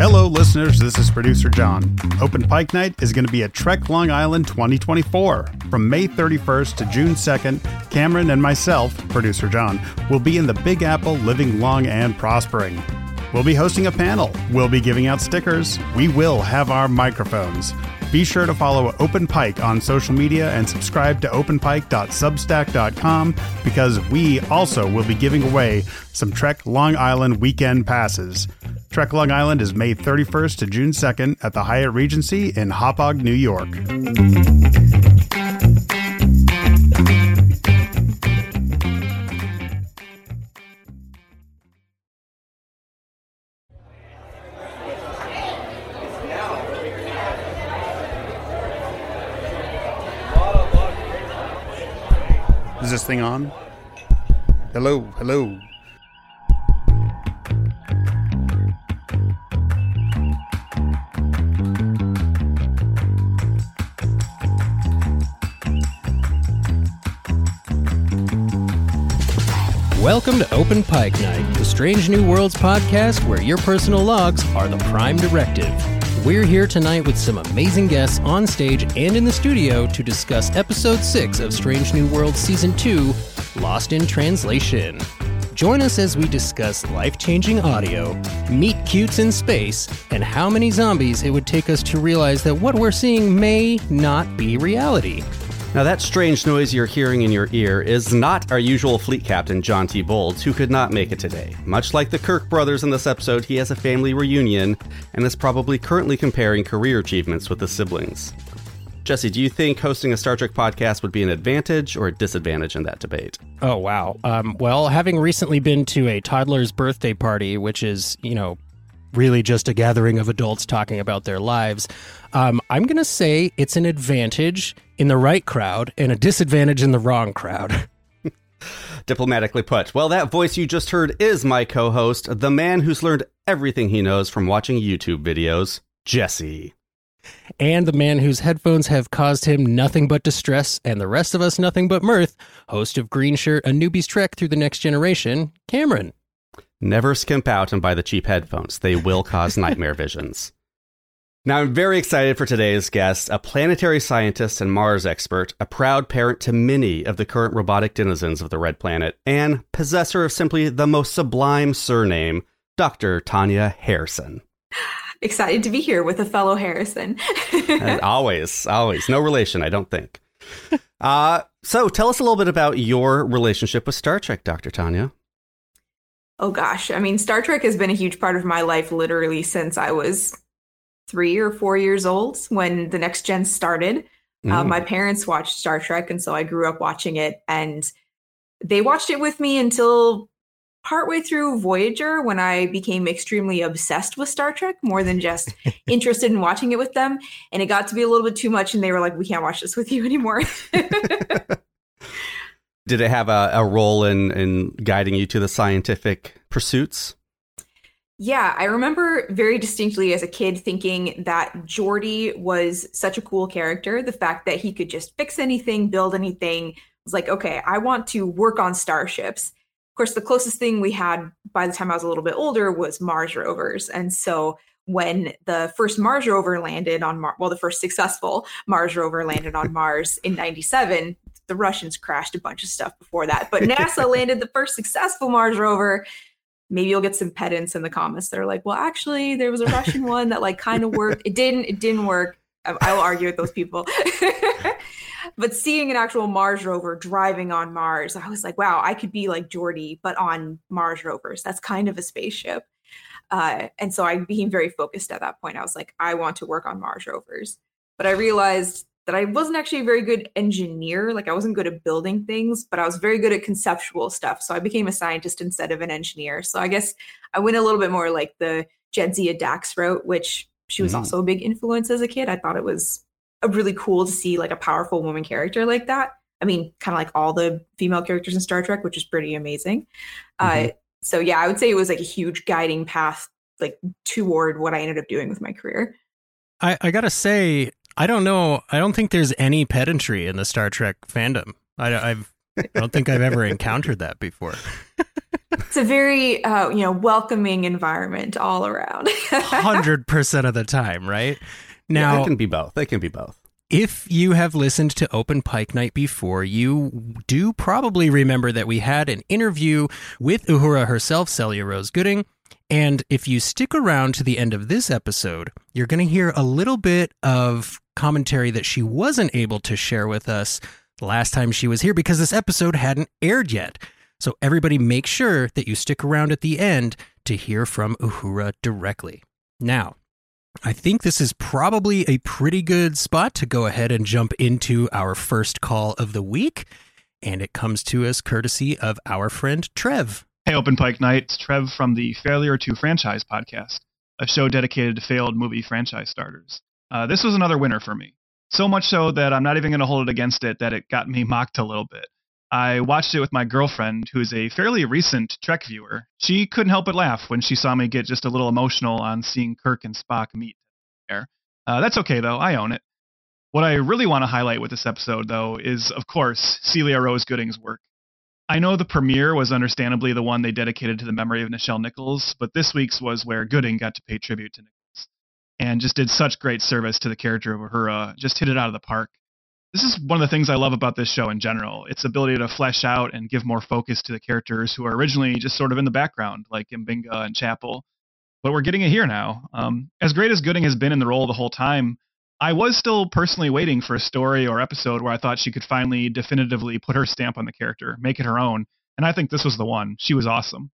Hello, listeners. This is producer John. Open Pike Night is going to be at Trek Long Island 2024. From May 31st to June 2nd, Cameron and myself, producer John, will be in the Big Apple living long and prospering. We'll be hosting a panel. We'll be giving out stickers. We will have our microphones. Be sure to follow Open Pike on social media and subscribe to openpike.substack.com because we also will be giving away some Trek Long Island weekend passes. Trek Long Island is May 31st to June 2nd at the Hyatt Regency in Hauppauge, New York. Thing on? Hello, hello. Welcome to Open Pike Night, the Strange New Worlds podcast where your personal logs are the prime directive. We're here tonight with some amazing guests on stage and in the studio to discuss episode 6 of Strange New Worlds season 2, Lost in Translation. Join us as we discuss life changing audio, meet cutes in space, and how many zombies it would take us to realize that what we're seeing may not be reality. Now, that strange noise you're hearing in your ear is not our usual fleet captain, John T. Bolds, who could not make it today. Much like the Kirk brothers in this episode, he has a family reunion and is probably currently comparing career achievements with his siblings. Jesse, do you think hosting a Star Trek podcast would be an advantage or a disadvantage in that debate? Oh, wow. Um, well, having recently been to a toddler's birthday party, which is, you know, really just a gathering of adults talking about their lives, um, I'm going to say it's an advantage in the right crowd and a disadvantage in the wrong crowd. Diplomatically put. Well, that voice you just heard is my co host, the man who's learned everything he knows from watching YouTube videos, Jesse. And the man whose headphones have caused him nothing but distress and the rest of us nothing but mirth, host of Green Shirt, A Newbie's Trek Through the Next Generation, Cameron. Never skimp out and buy the cheap headphones. They will cause nightmare visions. Now, I'm very excited for today's guest, a planetary scientist and Mars expert, a proud parent to many of the current robotic denizens of the Red Planet, and possessor of simply the most sublime surname, Dr. Tanya Harrison. Excited to be here with a fellow Harrison. always, always. No relation, I don't think. Uh, so, tell us a little bit about your relationship with Star Trek, Dr. Tanya. Oh, gosh. I mean, Star Trek has been a huge part of my life literally since I was three or four years old when the next gen started. Uh, mm. Uh, my parents watched Star Trek, and so I grew up watching it. And they watched it with me until partway through Voyager when I became extremely obsessed with Star Trek more than just interested in watching it with them. And it got to be a little bit too much, and they were like, we can't watch this with you anymore. Did it have a, a role in, in guiding you to the scientific pursuits? Yeah, I remember very distinctly as a kid thinking that Geordi was such a cool character. The fact that he could just fix anything, build anything was like, okay, I want to work on starships. Of course, the closest thing we had by the time I was a little bit older was Mars rovers. And so when the first Mars rover landed on Mars, well, the first successful Mars rover landed on Mars in 97, the Russians crashed a bunch of stuff before that. But NASA landed the first successful Mars rover maybe you'll get some pedants in the comments that are like, well, actually, there was a Russian one that like kind of worked. It didn't. It didn't work. I, I will argue with those people. but seeing an actual Mars rover driving on Mars, I was like, wow, I could be like Geordi, but on Mars rovers. That's kind of a spaceship. Uh, and so I became very focused at that point. I was like, I want to work on Mars rovers. But I realized that I wasn't actually a very good engineer. Like I wasn't good at building things, but I was very good at conceptual stuff. So I became a scientist instead of an engineer. So I guess I went a little bit more like the Jadzia Dax route, which she was mm. also a big influence as a kid. I thought it was a really cool to see like a powerful woman character like that. I mean, kind of like all the female characters in Star Trek, which is pretty amazing. Uh, mm-hmm. Uh, so yeah, I would say it was like a huge guiding path like toward what I ended up doing with my career. I, I gotta say, I don't know. I don't think there's any pedantry in the Star Trek fandom. I, I've, I don't think I've ever encountered that before. it's a very uh, you know welcoming environment all around. Hundred percent of the time, right? Now yeah, it can be both. It can be both. If you have listened to Open Pike Night before, you do probably remember that we had an interview with Uhura herself, Celia Rose Gooding. And if you stick around to the end of this episode, you're going to hear a little bit of commentary that she wasn't able to share with us last time she was here because this episode hadn't aired yet. So everybody make sure that you stick around at the end to hear from Uhura directly. Now, I think this is probably a pretty good spot to go ahead and jump into our first call of the week. And it comes to us courtesy of our friend Trev. Hey, Open Pike Night. It's Trev from the Failure to Franchise podcast, a show dedicated to failed movie franchise starters. Uh, this was another winner for me. So much so that I'm not even going to hold it against it that it got me mocked a little bit. I watched it with my girlfriend, who is a fairly recent Trek viewer. She couldn't help but laugh when she saw me get just a little emotional on seeing Kirk and Spock meet there. Uh, that's okay, though. I own it. What I really want to highlight with this episode, though, is, of course, Celia Rose Gooding's work. I know the premiere was understandably the one they dedicated to the memory of Nichelle Nichols, but this week's was where Gooding got to pay tribute to Nichols and just did such great service to the character of Uhura, just hit it out of the park this is one of the things I love about this show in general. Its ability to flesh out and give more focus to the characters who are originally just sort of in the background, like M'Benga and Chapel. But we're getting it here now. Um, as great as Gooding has been in the role the whole time, I was still personally waiting for a story or episode where I thought she could finally definitively put her stamp on the character, make it her own. And I think this was the one. She was awesome.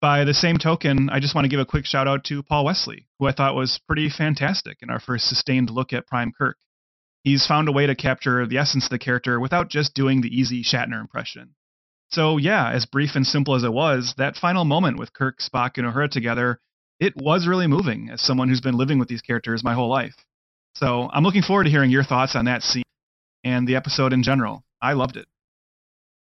By the same token, I just want to give a quick shout out to Paul Wesley, who I thought was pretty fantastic in our first sustained look at Prime Kirk he's found a way to capture the essence of the character without just doing the easy Shatner impression. So, yeah, as brief and simple as it was, that final moment with Kirk, Spock, and Uhura together, it was really moving as someone who's been living with these characters my whole life. So, I'm looking forward to hearing your thoughts on that scene and the episode in general. I loved it.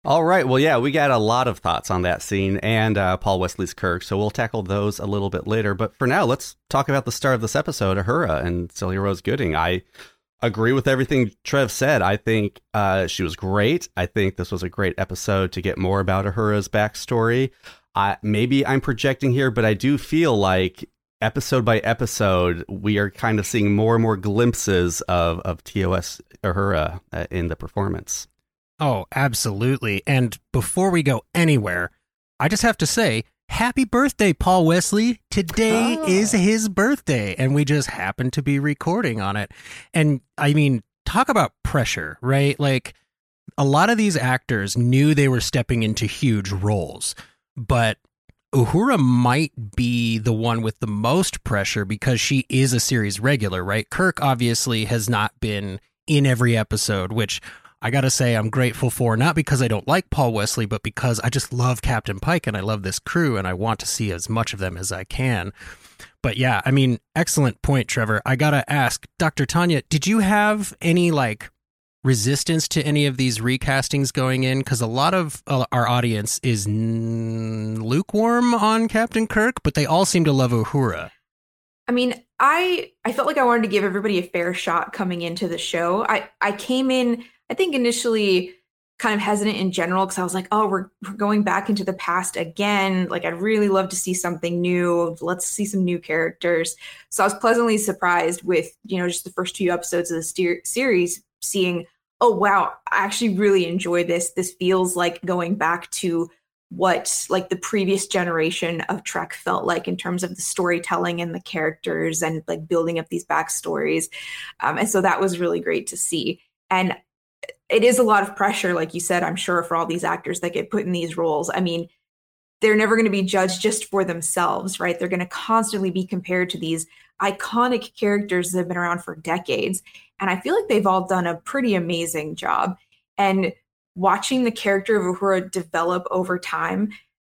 All right. Well, yeah, we got a lot of thoughts on that scene and uh, Paul Wesley's Kirk, so we'll tackle those a little bit later. But for now, let's talk about the star of this episode, Uhura and Celia Rose Gooding. I agree with everything Trev said. I think uh, she was great. I think this was a great episode to get more about Uhura's backstory. I, maybe I'm projecting here, but I do feel like episode by episode, we are kind of seeing more and more glimpses of, of TOS Uhura uh, in the performance. Oh, absolutely. And before we go anywhere, I just have to say, Happy birthday, Paul Wesley. Today oh. is his birthday, and we just happen to be recording on it. And I mean, talk about pressure, right? Like, a lot of these actors knew they were stepping into huge roles, but Uhura might be the one with the most pressure because she is a series regular, right? Kirk obviously has not been in every episode, which I got to say, I'm grateful for not because I don't like Paul Wesley, but because I just love Captain Pike and I love this crew and I want to see as much of them as I can. But yeah, I mean, excellent point, Trevor. I got to ask, Dr. Tanya, did you have any like resistance to any of these recastings going in? Because a lot of uh, our audience is n- lukewarm on Captain Kirk, but they all seem to love Uhura. I mean, I I felt like I wanted to give everybody a fair shot coming into the show. I I came in I think initially kind of hesitant in general because I was like, oh, we're, we're going back into the past again. Like, I'd really love to see something new. Let's see some new characters. So I was pleasantly surprised with, you know, just the first few episodes of the series, seeing, oh, wow, I actually really enjoy this. This feels like going back to what like the previous generation of Trek felt like in terms of the storytelling and the characters and like building up these backstories. Um, and so that was really great to see. And it is a lot of pressure, like you said, I'm sure, for all these actors that get put in these roles. I mean, they're never going to be judged just for themselves, right? They're going to constantly be compared to these iconic characters that have been around for decades. And I feel like they've all done a pretty amazing job. And watching the character of Uhura develop over time,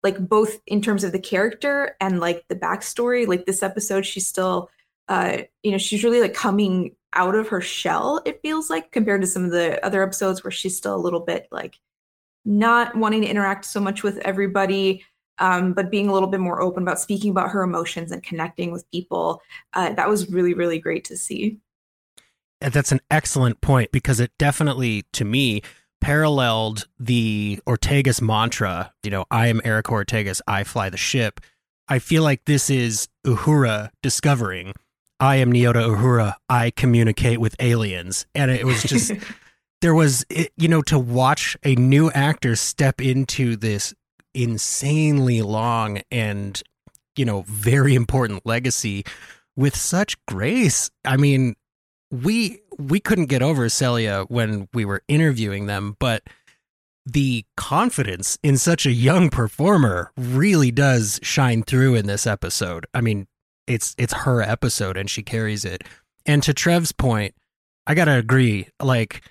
like both in terms of the character and like the backstory, like this episode, she's still, uh, you know, she's really like coming out of her shell, it feels like, compared to some of the other episodes where she's still a little bit like not wanting to interact so much with everybody, um, but being a little bit more open about speaking about her emotions and connecting with people. Uh, that was really, really great to see. That's an excellent point because it definitely, to me, paralleled the Ortegas mantra, you know, I am Erica Ortegas, I fly the ship. I feel like this is Uhura discovering, I am Nyota Uhura, I communicate with aliens. And it was just, there was, you know, to watch a new actor step into this insanely long and, you know, very important legacy with such grace. I mean, we we couldn't get over Celia when we were interviewing them, but the confidence in such a young performer really does shine through in this episode. I mean, it's it's her episode and she carries it. And to Trev's point, I got to agree like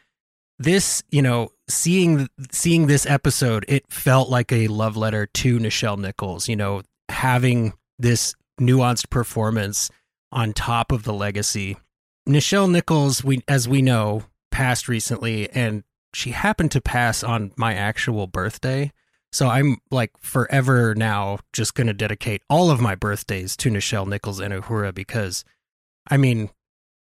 this, you know, seeing seeing this episode, it felt like a love letter to Nichelle Nichols, you know, having this nuanced performance on top of the legacy Nichelle Nichols, we as we know, passed recently, and she happened to pass on my actual birthday. So I'm like forever now just going to dedicate all of my birthdays to Nichelle Nichols and Uhura because, I mean,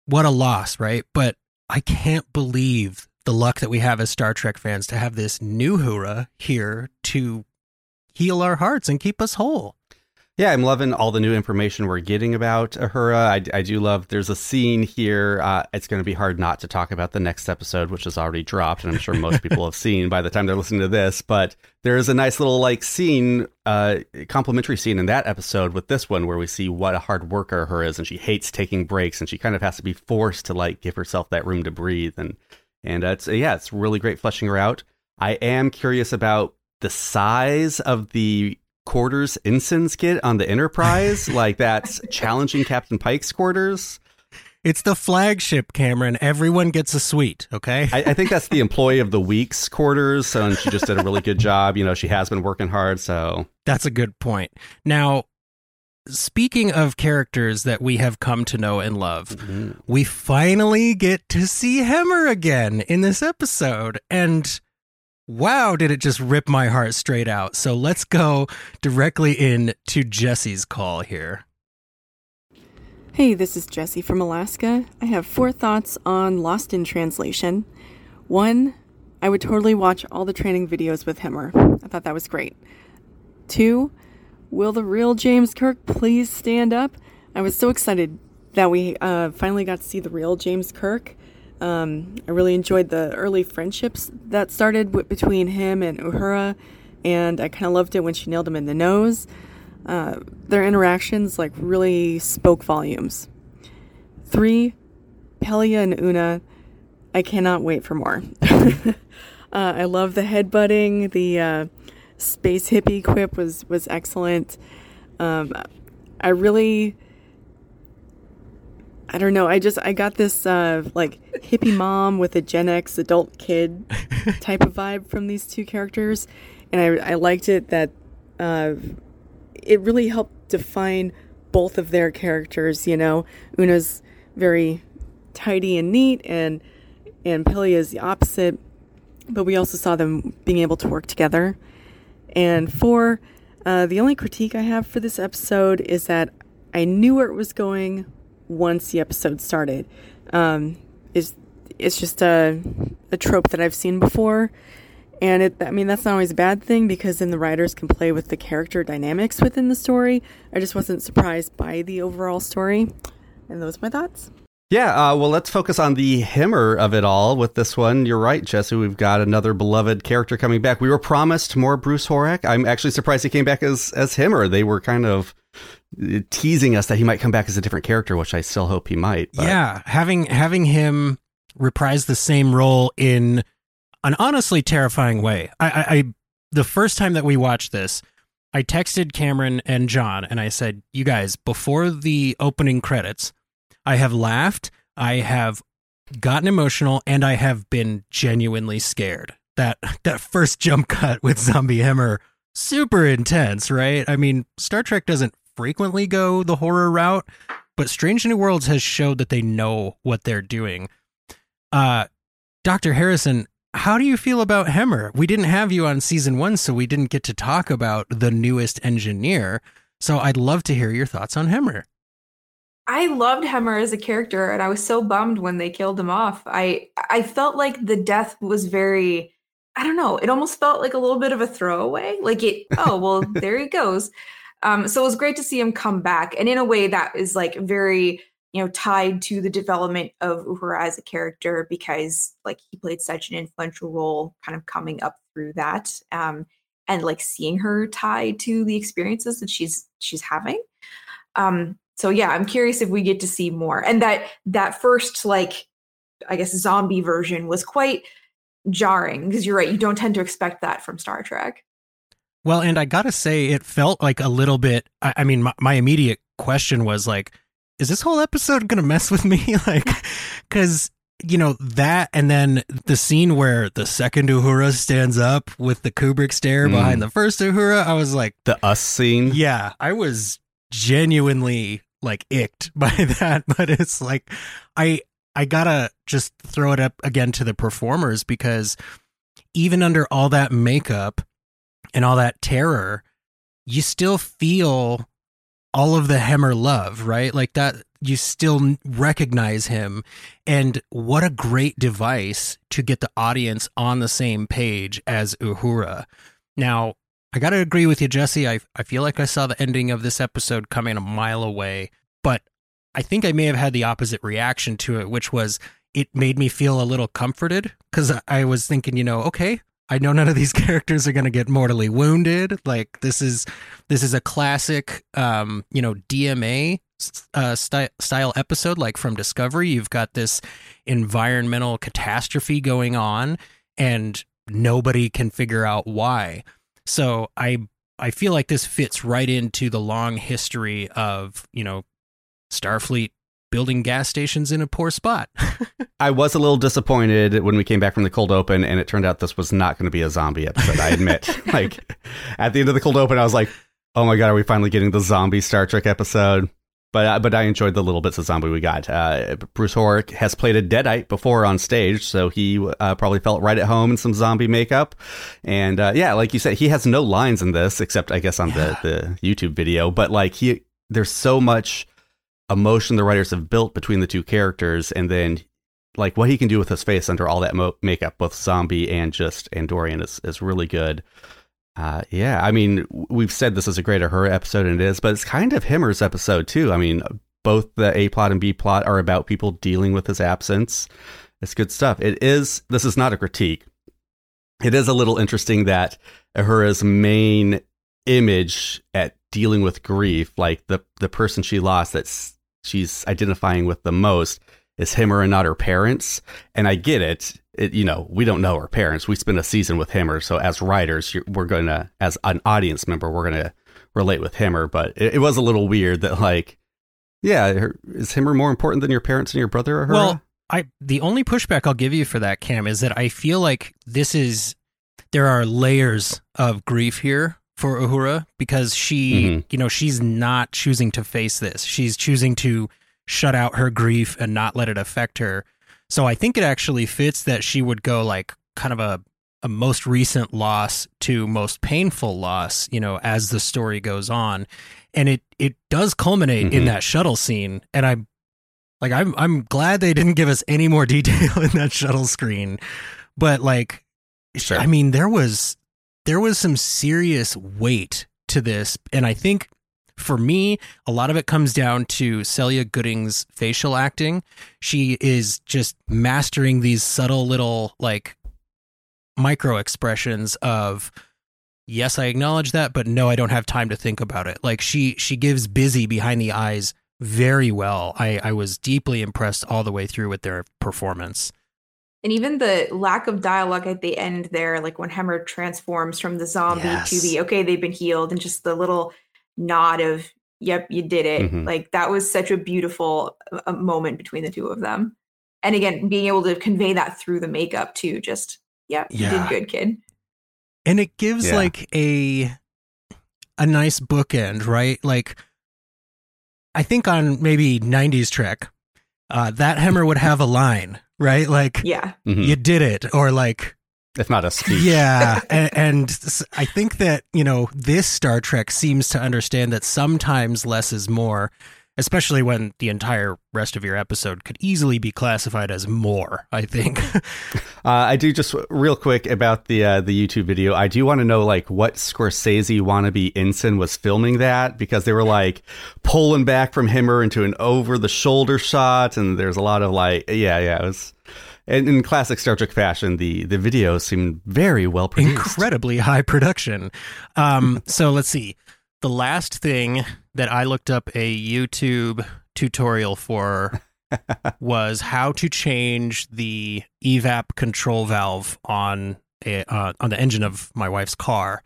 what a loss, right? But I can't believe the luck that we have as Star Trek fans to have this new Uhura here to heal our hearts and keep us whole. Yeah, I'm loving all the new information we're getting about Uhura. I, I do love. There's a scene here. Uh, it's going to be hard not to talk about the next episode, which is already dropped, and I'm sure most people have seen by the time they're listening to this. But there is a nice little like scene, uh, complimentary scene in that episode with this one, where we see what a hard worker her is, and she hates taking breaks, and she kind of has to be forced to like give herself that room to breathe, and and uh, it's yeah, it's really great fleshing her out. I am curious about the size of the quarters ensign's kit on the Enterprise, like that's challenging Captain Pike's quarters. It's the flagship, Cameron. Everyone gets a suite, okay? I, I, think that's the employee of the week's quarters. So, and she just did a really good job. You know, she has been working hard. So, that's a good point. Now, speaking of characters that we have come to know and love, mm-hmm. we finally get to see Hemmer again in this episode. And wow, did it just rip my heart straight out. So let's go directly in to Jesse's call here. Hey, this is Jesse from Alaska. I have four thoughts on Lost in Translation. One, I would totally watch all the training videos with Hemmer. I thought that was great. Two, will the real James Kirk please stand up? I was so excited that we uh, finally got to see the real James Kirk. Um, I really enjoyed the early friendships that started w- between him and Uhura, and I kind of loved it when she nailed him in the nose. Uh, their interactions like really spoke volumes. Three, Pelia and Una. I cannot wait for more. uh, I love the headbutting. The uh, space hippie quip was was excellent. Um, I really I don't know. I just I got this uh, like hippie mom with a Gen X adult kid type of vibe from these two characters, and I I liked it that uh, it really helped define both of their characters. You know, Una's very tidy and neat, and and Pelia is the opposite, but we also saw them being able to work together. And four, uh, the only critique I have for this episode is that I knew where it was going once the episode started. Um, is it's just a a trope that I've seen before, and it I mean that's not always a bad thing because then the writers can play with the character dynamics within the story. I just wasn't surprised by the overall story, and those are my thoughts. Yeah, uh, well, let's focus on the Hemmer of it all with this one. You're right, Jesse. We've got another beloved character coming back. We were promised more Bruce Horak. I'm actually surprised he came back as as Hemmer. They were kind of teasing us that he might come back as a different character, which I still hope he might. But. Yeah, having having him reprise the same role in an honestly terrifying way. I, I, I the first time that we watched this, I texted Cameron and John and I said, "You guys, before the opening credits, I have laughed, I have gotten emotional, and I have been genuinely scared." That that first jump cut with Zombie Hemmer super intense, right? I mean, Star Trek doesn't frequently go the horror route, but Strange New Worlds has showed that they know what they're doing. Uh, Dr. Harrison, how do you feel about Hemmer? We didn't have you on season one, so we didn't get to talk about the newest engineer. So I'd love to hear your thoughts on Hemmer. I loved Hemmer as a character, and I was so bummed when they killed him off. I I felt like the death was very I don't know, it almost felt like a little bit of a throwaway. Like it, oh, well, there he goes. Um, so it was great to see him come back. And in a way that is like very, you know, tied to the development of Uhura as a character because like he played such an influential role kind of coming up through that. Um, and like seeing her tied to the experiences that she's she's having. Um, so yeah, I'm curious if we get to see more. And that that first like I guess zombie version was quite jarring because you're right, you don't tend to expect that from Star Trek. Well, and I gotta say, it felt like a little bit. I, I mean, my, my, immediate question was like, "Is this whole episode gonna mess with me?" like, because you know that, and then the scene where the second Uhura stands up with the Kubrick stare mm. behind the first Uhura. I was like, the us scene. Yeah, I was genuinely like icked by that, but it's like, I I gotta just throw it up again to the performers because even under all that makeup and all that terror, you still feel all of the Hemmer love, right? Like that, you still recognize him. And what a great device to get the audience on the same page as Uhura. Now, I got to agree with you, Jesse. I, I feel like I saw the ending of this episode coming a mile away, but I think I may have had the opposite reaction to it, which was it made me feel a little comforted because I was thinking, you know, okay, I know none of these characters are going to get mortally wounded. Like this is this is a classic, um, you know, DMA uh, sty- style episode, like from Discovery. You've got this environmental catastrophe going on, and nobody can figure out why. So I I feel like this fits right into the long history of you know Starfleet building gas stations in a poor spot. I was a little disappointed when we came back from the cold open and it turned out this was not going to be a zombie episode, I admit. like at the end of the cold open I was like, "Oh my god, are we finally getting the zombie Star Trek episode?" But uh, but I enjoyed the little bits of zombie we got. Uh, Bruce Horak has played a deadite before on stage, so he uh, probably felt right at home in some zombie makeup. And uh, yeah, like you said, he has no lines in this except I guess on yeah. the the YouTube video. But like he, there's so much emotion the writers have built between the two characters, and then like what he can do with his face under all that mo- makeup, both zombie and just Andorian, is is really good. Uh, yeah, I mean, we've said this is a great her episode, and it is, but it's kind of Hemmer's episode too. I mean, both the A plot and B plot are about people dealing with his absence. It's good stuff. It is. This is not a critique. It is a little interesting that Uhura's main image at dealing with grief, like the the person she lost, that's she's identifying with the most is Hemmer not her parents. And I get it. It, you know, we don't know her parents. We spend a season with Hemmer so as writers, we're going to, as an audience member, we're going to relate with Hemmer, but it, it, was a little weird that like, yeah, her, is him or more important than your parents and your brother or her? Well, I, the only pushback I'll give you for that, Cam, is that I feel like this is, there are layers of grief here for Uhura because she, mm-hmm. you know, she's not choosing to face this. She's choosing to shut out her grief and not let it affect her. So I think it actually fits that she would go like kind of a a most recent loss to most painful loss, you know, as the story goes on. And it it does culminate mm-hmm. in that shuttle scene and I'm like I'm I'm glad they didn't give us any more detail in that shuttle screen. But like sure. I mean there was there was some serious weight to this and I think for me, a lot of it comes down to Celia Gooding's facial acting. She is just mastering these subtle little like micro expressions of yes, I acknowledge that, but no, I don't have time to think about it. Like she she gives busy behind the eyes very well. I, I was deeply impressed all the way through with their performance. And even the lack of dialogue at the end there, like when Hemmer transforms from the zombie yes. to the okay, they've been healed, and just the little nod of yep you did it mm-hmm. like that was such a beautiful uh, moment between the two of them and again being able to convey that through the makeup too just yep yeah. you did good kid and it gives yeah. like a a nice bookend right like i think on maybe 90s trek uh, that Hemmer would have a line right like yeah mm-hmm. you did it or like if not a speech. Yeah, and, and, I think that you know this Star Trek seems to understand that sometimes less is more, especially when the entire rest of your episode could easily be classified as more. I think. uh, I do just real quick about the uh, the YouTube video. I do want to know like what Scorsese wannabe ensign was filming that because they were like pulling back from Hemmer into an over the shoulder shot, and there's a lot of like yeah yeah it was. And in classic Star Trek fashion, the the video seemed very well produced, incredibly high production. Um, so let's see. The last thing that I looked up a YouTube tutorial for was how to change the evap control valve on a, uh, on the engine of my wife's car.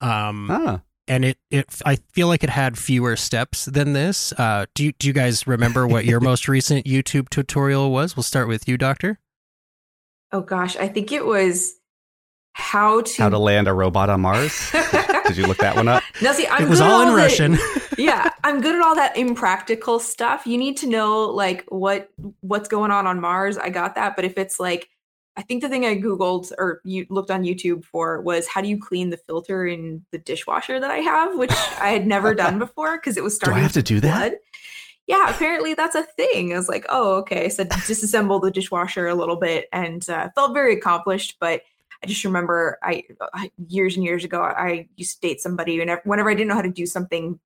Um, huh. And it, it, I feel like it had fewer steps than this. Uh, do you, do you guys remember what your most recent YouTube tutorial was? We'll start with you, Doctor. Oh gosh, I think it was how to how to land a robot on Mars. Did you look that one up? No, see, I'm it was all in the- Russian. yeah, I'm good at all that impractical stuff. You need to know like what what's going on on Mars. I got that, but if it's like I think the thing I googled or you looked on YouTube for was how do you clean the filter in the dishwasher that I have, which I had never done before because it was starting. Do I starting have to do that? blood. Yeah, apparently that's a thing. I was like, oh, okay. So disassemble the dishwasher a little bit and uh, felt very accomplished. But I just remember I, years and years ago I used to date somebody, and whenever I didn't know how to do something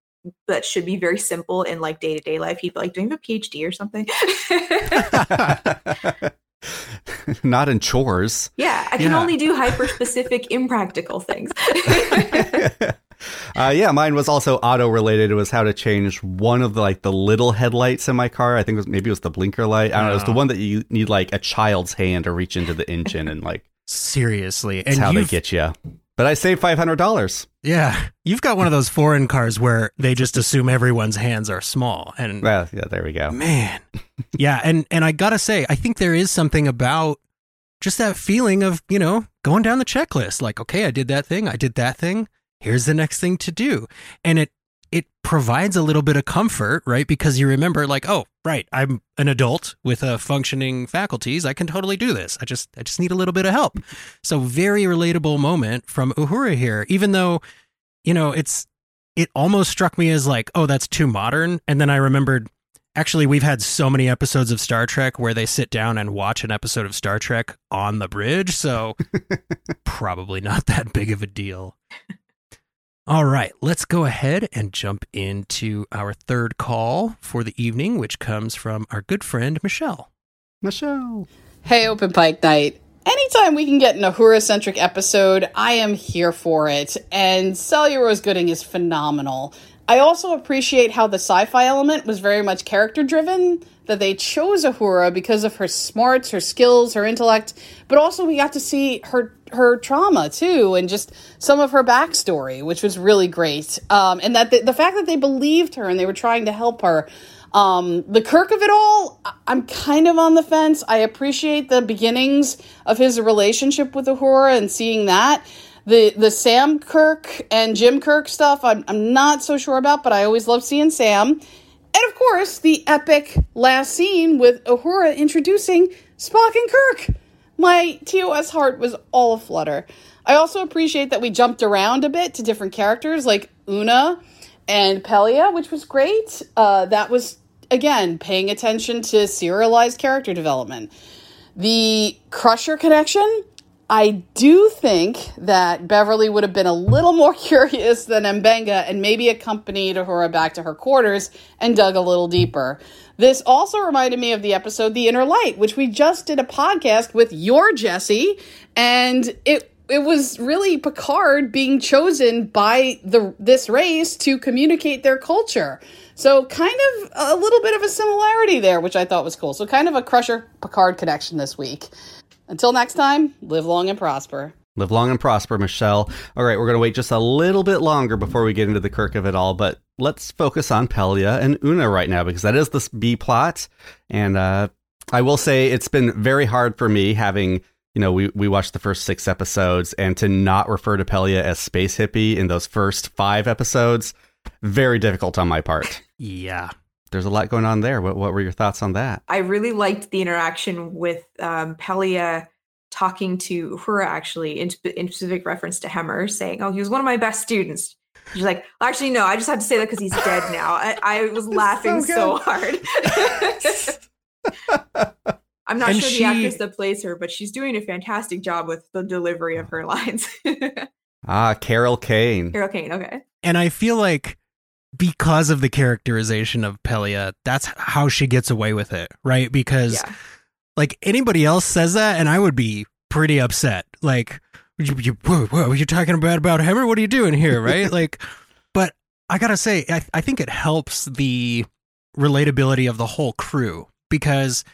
that should be very simple in like day to day life, he'd be like, "Do you have a PhD or something?" Not in chores. yeah, I can Yeah. only do hyper specific, impractical things. uh, yeah, mine was also auto related. It was how to change one of the like the little headlights in my car. I think it was maybe it was the blinker light. I don't know. It was the Oh. one that you need like a child's hand to reach into the engine and like Seriously, that's and how they get you. But I saved five hundred dollars. Yeah, you've got one of those foreign cars where they just assume everyone's hands are small, and Well, yeah, there we go. man, yeah, and and I gotta say, I think there is something about just that feeling of you know going down the checklist, like okay, I did that thing, I did that thing, here's the next thing to do, and it it provides a little bit of comfort, right? Because you remember, like, oh, right, I'm an adult with a functioning faculties. I can totally do this. I just I just need a little bit of help. So very relatable moment from Uhura here, even though, you know, it's it almost struck me as like, oh, that's too modern. And then I remembered actually we've had so many episodes of Star Trek where they sit down and watch an episode of Star Trek on the bridge. So probably not that big of a deal. All right, let's go ahead and jump into our third call for the evening, which comes from our good friend Michelle. Michelle. Hey, Open Pike Night. Anytime we can get an Uhura centric episode, I am here for it. And Celia Rose Gooding is phenomenal. I also appreciate how the sci fi element was very much character driven, that they chose Uhura because of her smarts, her skills, her intellect, but also we got to see her her trauma too, and just some of her backstory, which was really great. Um, and that the, the fact that they believed her and they were trying to help her. Um, the Kirk of it all, I'm kind of on the fence. I appreciate the beginnings of his relationship with Uhura and seeing that. The the Sam Kirk and Jim Kirk stuff, I'm, I'm not so sure about, but I always love seeing Sam. And of course, the epic last scene with Uhura introducing Spock and Kirk. My TOS heart was all aflutter. I also appreciate that we jumped around a bit to different characters like Una and Pelia, which was great. Uh, that was, again, paying attention to serialized character development. The Crusher connection, I do think that Beverly would have been a little more curious than M'Benga and maybe accompanied Uhura back to her quarters and dug a little deeper. This also reminded me of the episode The Inner Light, which we just did a podcast with your Jesse, and it it was really Picard being chosen by the this race to communicate their culture. So kind of a little bit of a similarity there, which I thought was cool. So kind of a Crusher Picard connection this week. Until next time, live long and prosper. Live long and prosper, Michelle. All right, we're going to wait just a little bit longer before we get into the Kirk of it all, but let's focus on Pelia and Una right now because that is the B plot. And uh, I will say it's been very hard for me having, you know, we, we watched the first six episodes and to not refer to Pelia as Space Hippie in those first five episodes, very difficult on my part. Yeah. There's a lot going on there. What, what were your thoughts on that? I really liked the interaction with um, Pelia talking to Uhura, actually, in, in specific reference to Hemmer, saying, "Oh, he was one of my best students." She's like, actually, no, I just have to say that because he's dead now. I, I was laughing so, so hard. I'm not And sure she- the actress that plays her, but she's doing a fantastic job with the delivery of her lines. Ah, Carol Kane. Carol Kane, okay. And I feel like because of the characterization of Pelia, that's how she gets away with it, right? Because Yeah. like anybody else says that, and I would be pretty upset. Like, you, you, whoa, whoa, you're talking about about him, or what are you doing here, right? like, but I gotta say, I, I think it helps the relatability of the whole crew because,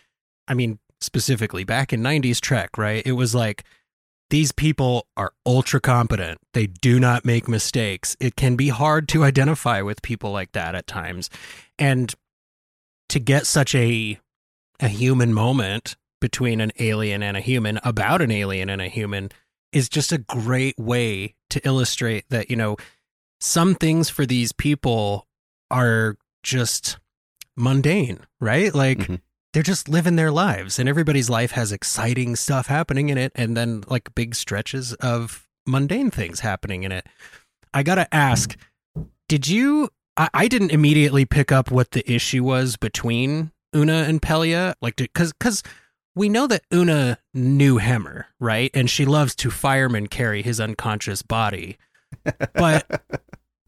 I mean, specifically back in '90s Trek, right? It was like these people are ultra competent. They do not make mistakes. It can be hard to identify with people like that at times. And to get such a a human moment between an alien and a human about an alien and a human is just a great way to illustrate that, you know, some things for these people are just mundane, right? Like Mhm. They're just living their lives and everybody's life has exciting stuff happening in it and then like big stretches of mundane things happening in it. I got to ask, did you I, I didn't immediately pick up what the issue was between Una and Pelia like cuz cuz we know that Una knew Hemmer, right? And she loves to fireman carry his unconscious body. But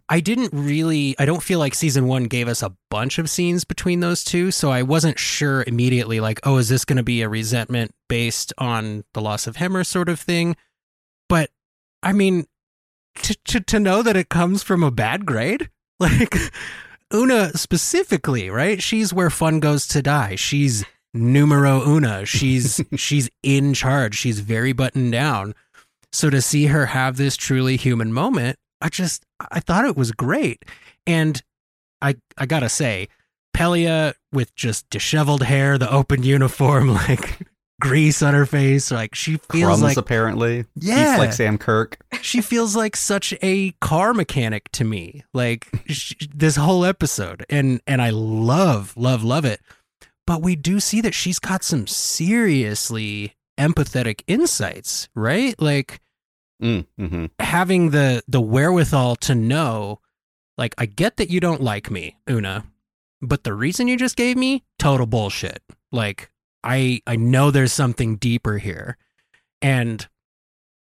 I didn't really I don't feel like season 1 gave us a bunch of scenes between those two, so I wasn't sure immediately like, oh, is this going to be a resentment based on the loss of Hemmer sort of thing? But I mean to to, to know that it comes from a bad grade, like Una specifically, right? She's where fun goes to die. She's numero una. She's she's in charge. She's very buttoned down. So to see her have this truly human moment, I just I thought it was great. And I I gotta say, Pelia with just disheveled hair, the open uniform, like grease on her face, like she feels Crumbs, like apparently. Yeah. Eats like Sam Kirk. she feels like such a car mechanic to me like sh- this whole episode and and i love love love it but we do see that she's got some seriously empathetic insights right like Mm, hmm having the the wherewithal to know like i get that you don't like me una but the reason you just gave me total bullshit. Like i i know there's something deeper here. And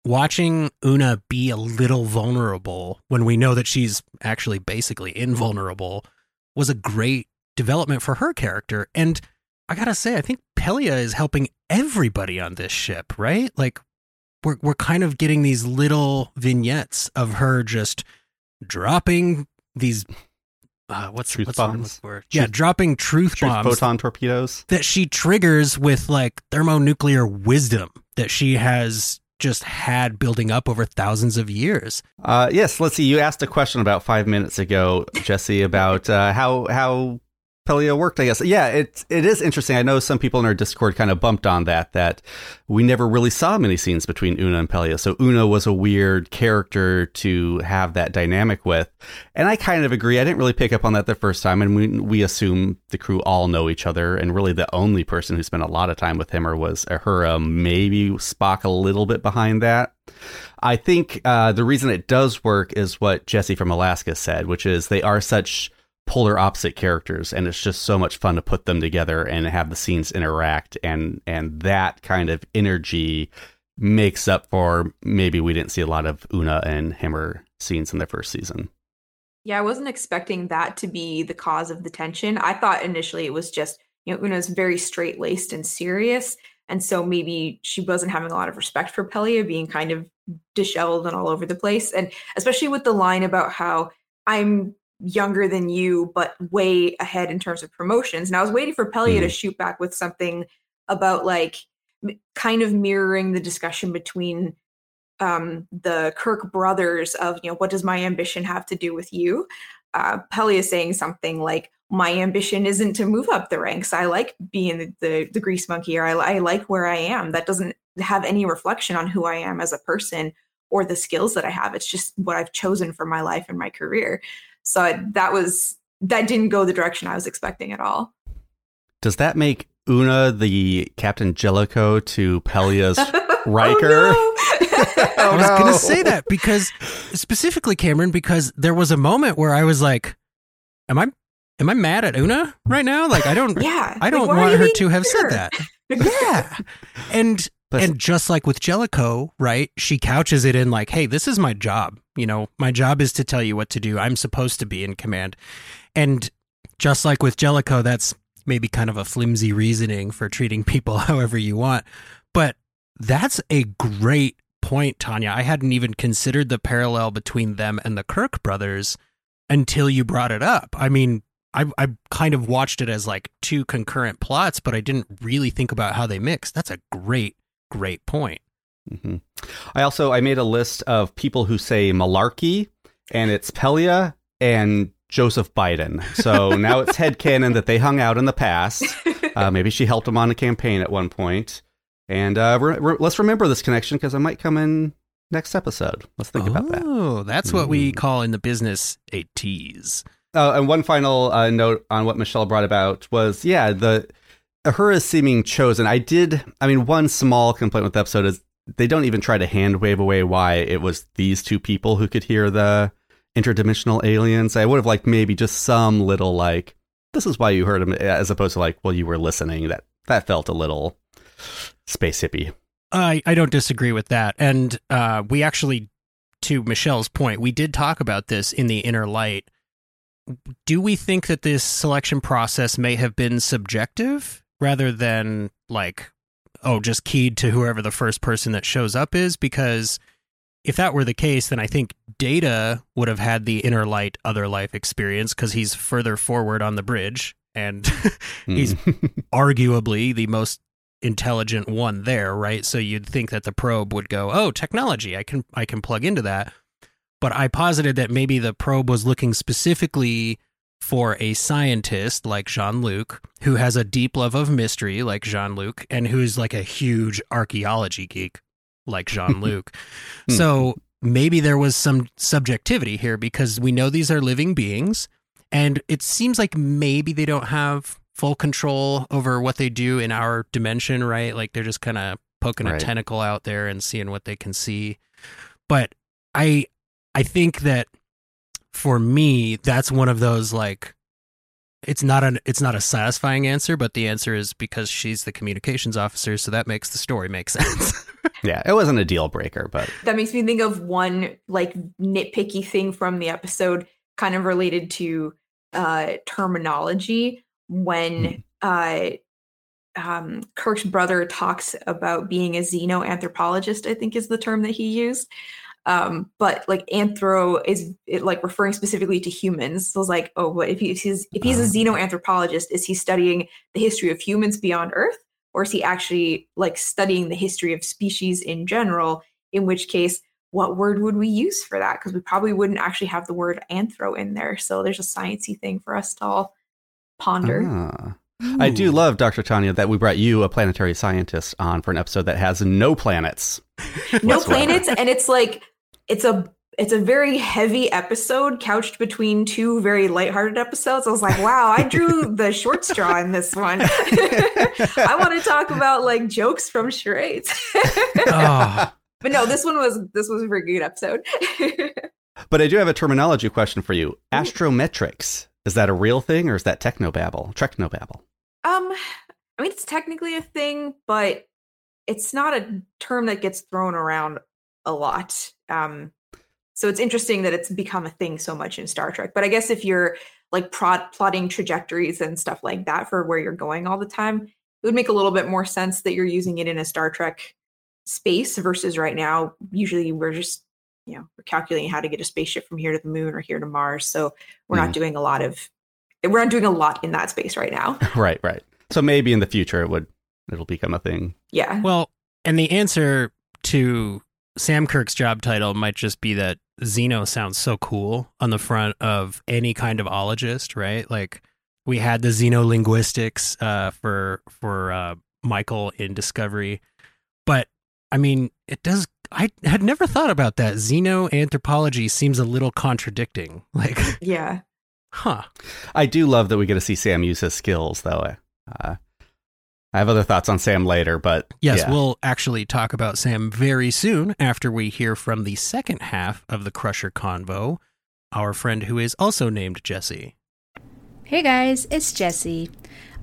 watching una be a little vulnerable when we know that she's actually basically invulnerable was a great development for her character. And i gotta say i think pelia is helping everybody on this ship right? Like we're we're kind of getting these little vignettes of her just dropping these uh, what's Truth what's the word I'm bombs? Yeah, dropping truth, Truth bombs photon torpedoes. that she triggers with like thermonuclear wisdom that she has just had building up over thousands of years. Uh, yes, let's see. You asked a question about five minutes ago, Jesse, about uh, how how Pelia worked. I guess. Yeah, it it is interesting. I know some people in our Discord kind of bumped on that. That we never really saw many scenes between Una and Pelia. So Una was a weird character to have that dynamic with, and I kind of agree. I didn't really pick up on that the first time, and we we assume the crew all know each other, and really the only person who spent a lot of time with Hemmer was Uhura. Maybe Spock a little bit behind that. I think uh, the reason it does work is what Jesse from Alaska said, which is they are such polar opposite characters, and it's just so much fun to put them together and have the scenes interact, and and that kind of energy makes up for maybe we didn't see a lot of Una and Hemmer scenes in the first season. Yeah, I wasn't expecting that to be the cause of the tension. I thought initially it was just, you know, Una's very straight laced and serious. And so maybe she wasn't having a lot of respect for Pelia being kind of disheveled and all over the place. And especially with the line about how I'm younger than you, but way ahead in terms of promotions. And I was waiting for Pelia to shoot back with something about like kind of mirroring the discussion between um, the Kirk brothers of, you know, what does my ambition have to do with you? Uh, Pelia is saying something like, my ambition isn't to move up the ranks. I like being the, the, the grease monkey, or I, I like where I am. That doesn't have any reflection on who I am as a person or the skills that I have. It's just what I've chosen for my life and my career. So that was that didn't go the direction I was expecting at all. Does that make Una the Captain Jellicoe to Pelia's oh, Riker. Oh, Oh, I was oh, going to say that because specifically Cameron because there was a moment where I was like am I am I mad at Una right now? Like I don't. Yeah. I don't Like, want her to have said that. yeah. And And just like with Jellicoe, right? She couches it in like, "Hey, this is my job. You know, my job is to tell you what to do. I'm supposed to be in command." And just like with Jellicoe, that's maybe kind of a flimsy reasoning for treating people however you want. But that's a great point, Tanya. I hadn't even considered the parallel between them and the Kirk brothers until you brought it up. I mean, I I kind of watched it as like two concurrent plots, but I didn't really think about how they mix. That's a great, great point. hmm I also I made a list of people who say malarkey, and it's Pelia and Joseph Biden. So now it's headcanon that they hung out in the past. Uh, maybe she helped him on a campaign at one point. And uh, re- re- let's remember this connection because it might come in next episode. Let's think about that. Oh, that's what we Mm. call in the business a tease. Uh, and one final uh, note on what Michelle brought about was, yeah, the Uhura's seeming chosen. I did. I mean, one small complaint with the episode is they don't even try to hand wave away why it was these two people who could hear the interdimensional aliens. I would have liked maybe just some little like, this is why you heard them, as opposed to like, well, you were listening. That that felt a little space hippie. I I don't disagree with that. And uh, we actually, to Michelle's point, we did talk about this in the inner light. Do we think that this selection process may have been subjective rather than like, oh, just keyed to whoever the first person that shows up is? Because if that were the case, then I think Data would have had the inner light other life experience because he's further forward on the bridge and He's- Mm. arguably the most intelligent one there, right? So you'd think that the probe would go, "Oh, technology, I can I can plug into that." But I posited that maybe the probe was looking specifically for a scientist like Jean-Luc who has a deep love of mystery like Jean-Luc and who's like a huge archaeology geek like Jean-Luc. Hmm. so maybe there was some subjectivity here because we know these are living beings and it seems like maybe they don't have full control over what they do in our dimension, right? Like they're just kind of poking a tentacle out there and seeing what they can see. But I I think that for me, that's one of those like it's not an it's not a satisfying answer, but the answer is because she's the communications officer, so that makes the story make sense. yeah, it wasn't a deal breaker, but that makes me think of one like nitpicky thing from the episode kind of related to uh terminology. When uh um Kirk's brother talks about being a xenoanthropologist I think is the term that he used um but like anthro is it like referring specifically to humans so it's like oh what if he's if he's a xenoanthropologist is he studying the history of humans beyond earth or is he actually like studying the history of species in general in which case what word would we use for that because we probably wouldn't actually have the word anthro in there so there's a sciencey thing for us to all ponder Ah. I do love Dr. Tanya that we brought you a planetary scientist on for an episode that has no planets. no whatsoever. planets and it's like it's a it's a very heavy episode couched between two very lighthearted episodes. I was like, wow, I drew the short straw in this one. I want to talk about like jokes from charades. oh, but no, this one was this was a very good episode. But I do have a terminology question for you. Astrometrics. Is that a real thing or is that technobabble? Technobabble. Um, I mean, it's technically a thing, but it's not a term that gets thrown around a lot. Um, so it's interesting that it's become a thing so much in Star Trek. But I guess if you're like prod- plotting trajectories and stuff like that for where you're going all the time, it would make a little bit more sense that you're using it in a Star Trek space versus right now. Usually, we're just you know we're calculating how to get a spaceship from here to the moon or here to Mars. So we're not doing a lot of we're not doing a lot in that space right now. right, right. So maybe in the future it would it'll become a thing. Yeah. Well, and the answer to Sam Kirk's job title might just be that Xeno sounds so cool on the front of any kind of ologist, right? Like we had the xenolinguistics uh, for for uh, Michael in Discovery, but I mean, it does. I had never thought about that. Xeno anthropology seems a little contradicting. Like, Yeah. huh? I do love that we get to see Sam use his skills though. Uh, I have other thoughts on Sam later, but Yes, yeah. we'll actually talk about Sam very soon after we hear from the second half of the Crusher convo, our friend who is also named Jesse. Hey guys, it's Jesse.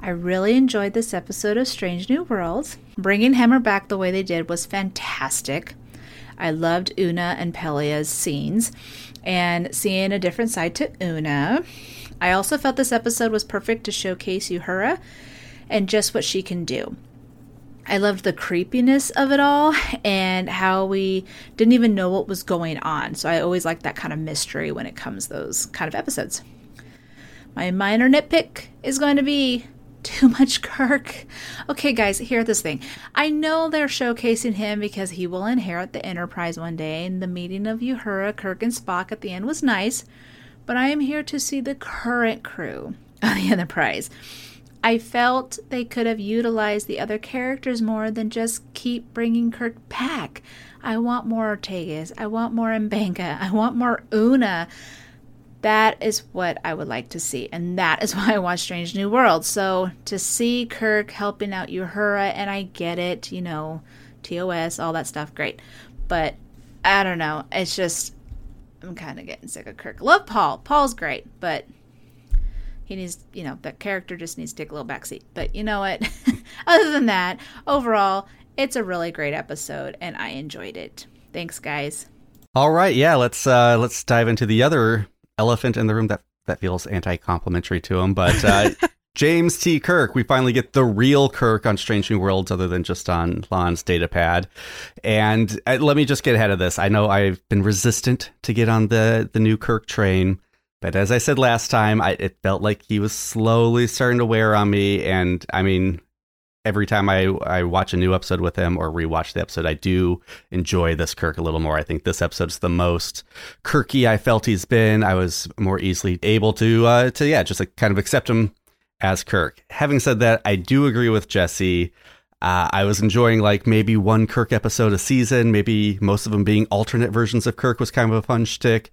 I really enjoyed this episode of Strange New Worlds. Bringing Hemmer back the way they did was fantastic. I loved Una and Pelia's scenes and seeing a different side to Una. I also felt this episode was perfect to showcase Uhura and just what she can do. I loved the creepiness of it all and how we didn't even know what was going on. So I always like that kind of mystery when it comes those kind of episodes. My minor nitpick is going to be too much Kirk. Okay, guys, hear this thing. I know they're showcasing him because he will inherit the Enterprise one day, and the meeting of Uhura, Kirk, and Spock at the end was nice, but I am here to see the current crew of the Enterprise. I felt they could have utilized the other characters more than just keep bringing Kirk back. I want more Ortegas. I want more M'Benga. I want more Una. That is what I would like to see, and that is why I watch Strange New World. So to see Kirk helping out Uhura, and I get it, you know, TOS, all that stuff, great. But I don't know. It's just I'm kind of getting sick of Kirk. Love Paul. Paul's great, but he needs, you know, that character just needs to take a little backseat. But you know what? Other than that, overall, it's a really great episode, and I enjoyed it. Thanks, guys. All right, yeah, let's uh let's dive into the other elephant in the room that that feels anti-complimentary to him, but uh James T. Kirk, we finally get the real Kirk on Strange New Worlds other than just on La'an's datapad. And uh, let me just get ahead of this. I know I've been resistant to get on the the new Kirk train, but as I said last time, I, it felt like he was slowly starting to wear on me and I mean every time I, I watch a new episode with him or rewatch the episode, I do enjoy this Kirk a little more. I think this episode's the most Kirky I felt he's been. I was more easily able to uh, to yeah, just like kind of accept him as Kirk. Having said that, I do agree with Jesse. Uh, I was enjoying like maybe one Kirk episode a season, maybe most of them being alternate versions of Kirk was kind of a fun shtick.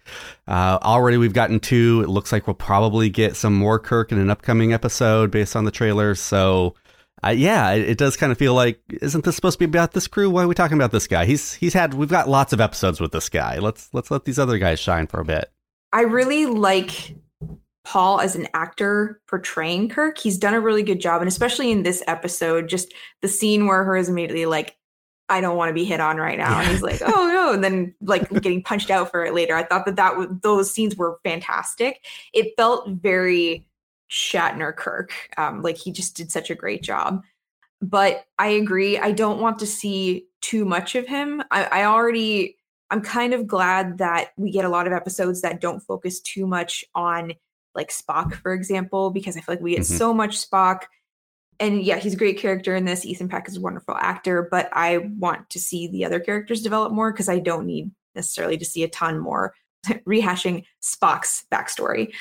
Uh, already we've gotten two. It looks like we'll probably get some more Kirk in an upcoming episode based on the trailers. So uh, yeah, it, it, does kind of feel like isn't this supposed to be about this crew? Why are we talking about this guy? He's he's had we've got lots of episodes with this guy. Let's let's let these other guys shine for a bit. I really like Paul as an actor portraying Kirk. He's done a really good job, and especially in this episode, just the scene where Uhura's immediately like, "I don't want to be hit on right now," and he's like, "Oh no," and then like getting punched out for it later. I thought that that w- those scenes were fantastic. It felt very Shatner Kirk. Um, like he just did such a great job. But I agree. I don't want to see too much of him. I, I already, I'm kind of glad that we get a lot of episodes that don't focus too much on like Spock, for example, because I feel like we get mm-hmm. so much Spock. And yeah, he's a great character in this. Ethan Peck is a wonderful actor, but I want to see the other characters develop more because I don't need necessarily to see a ton more rehashing Spock's backstory.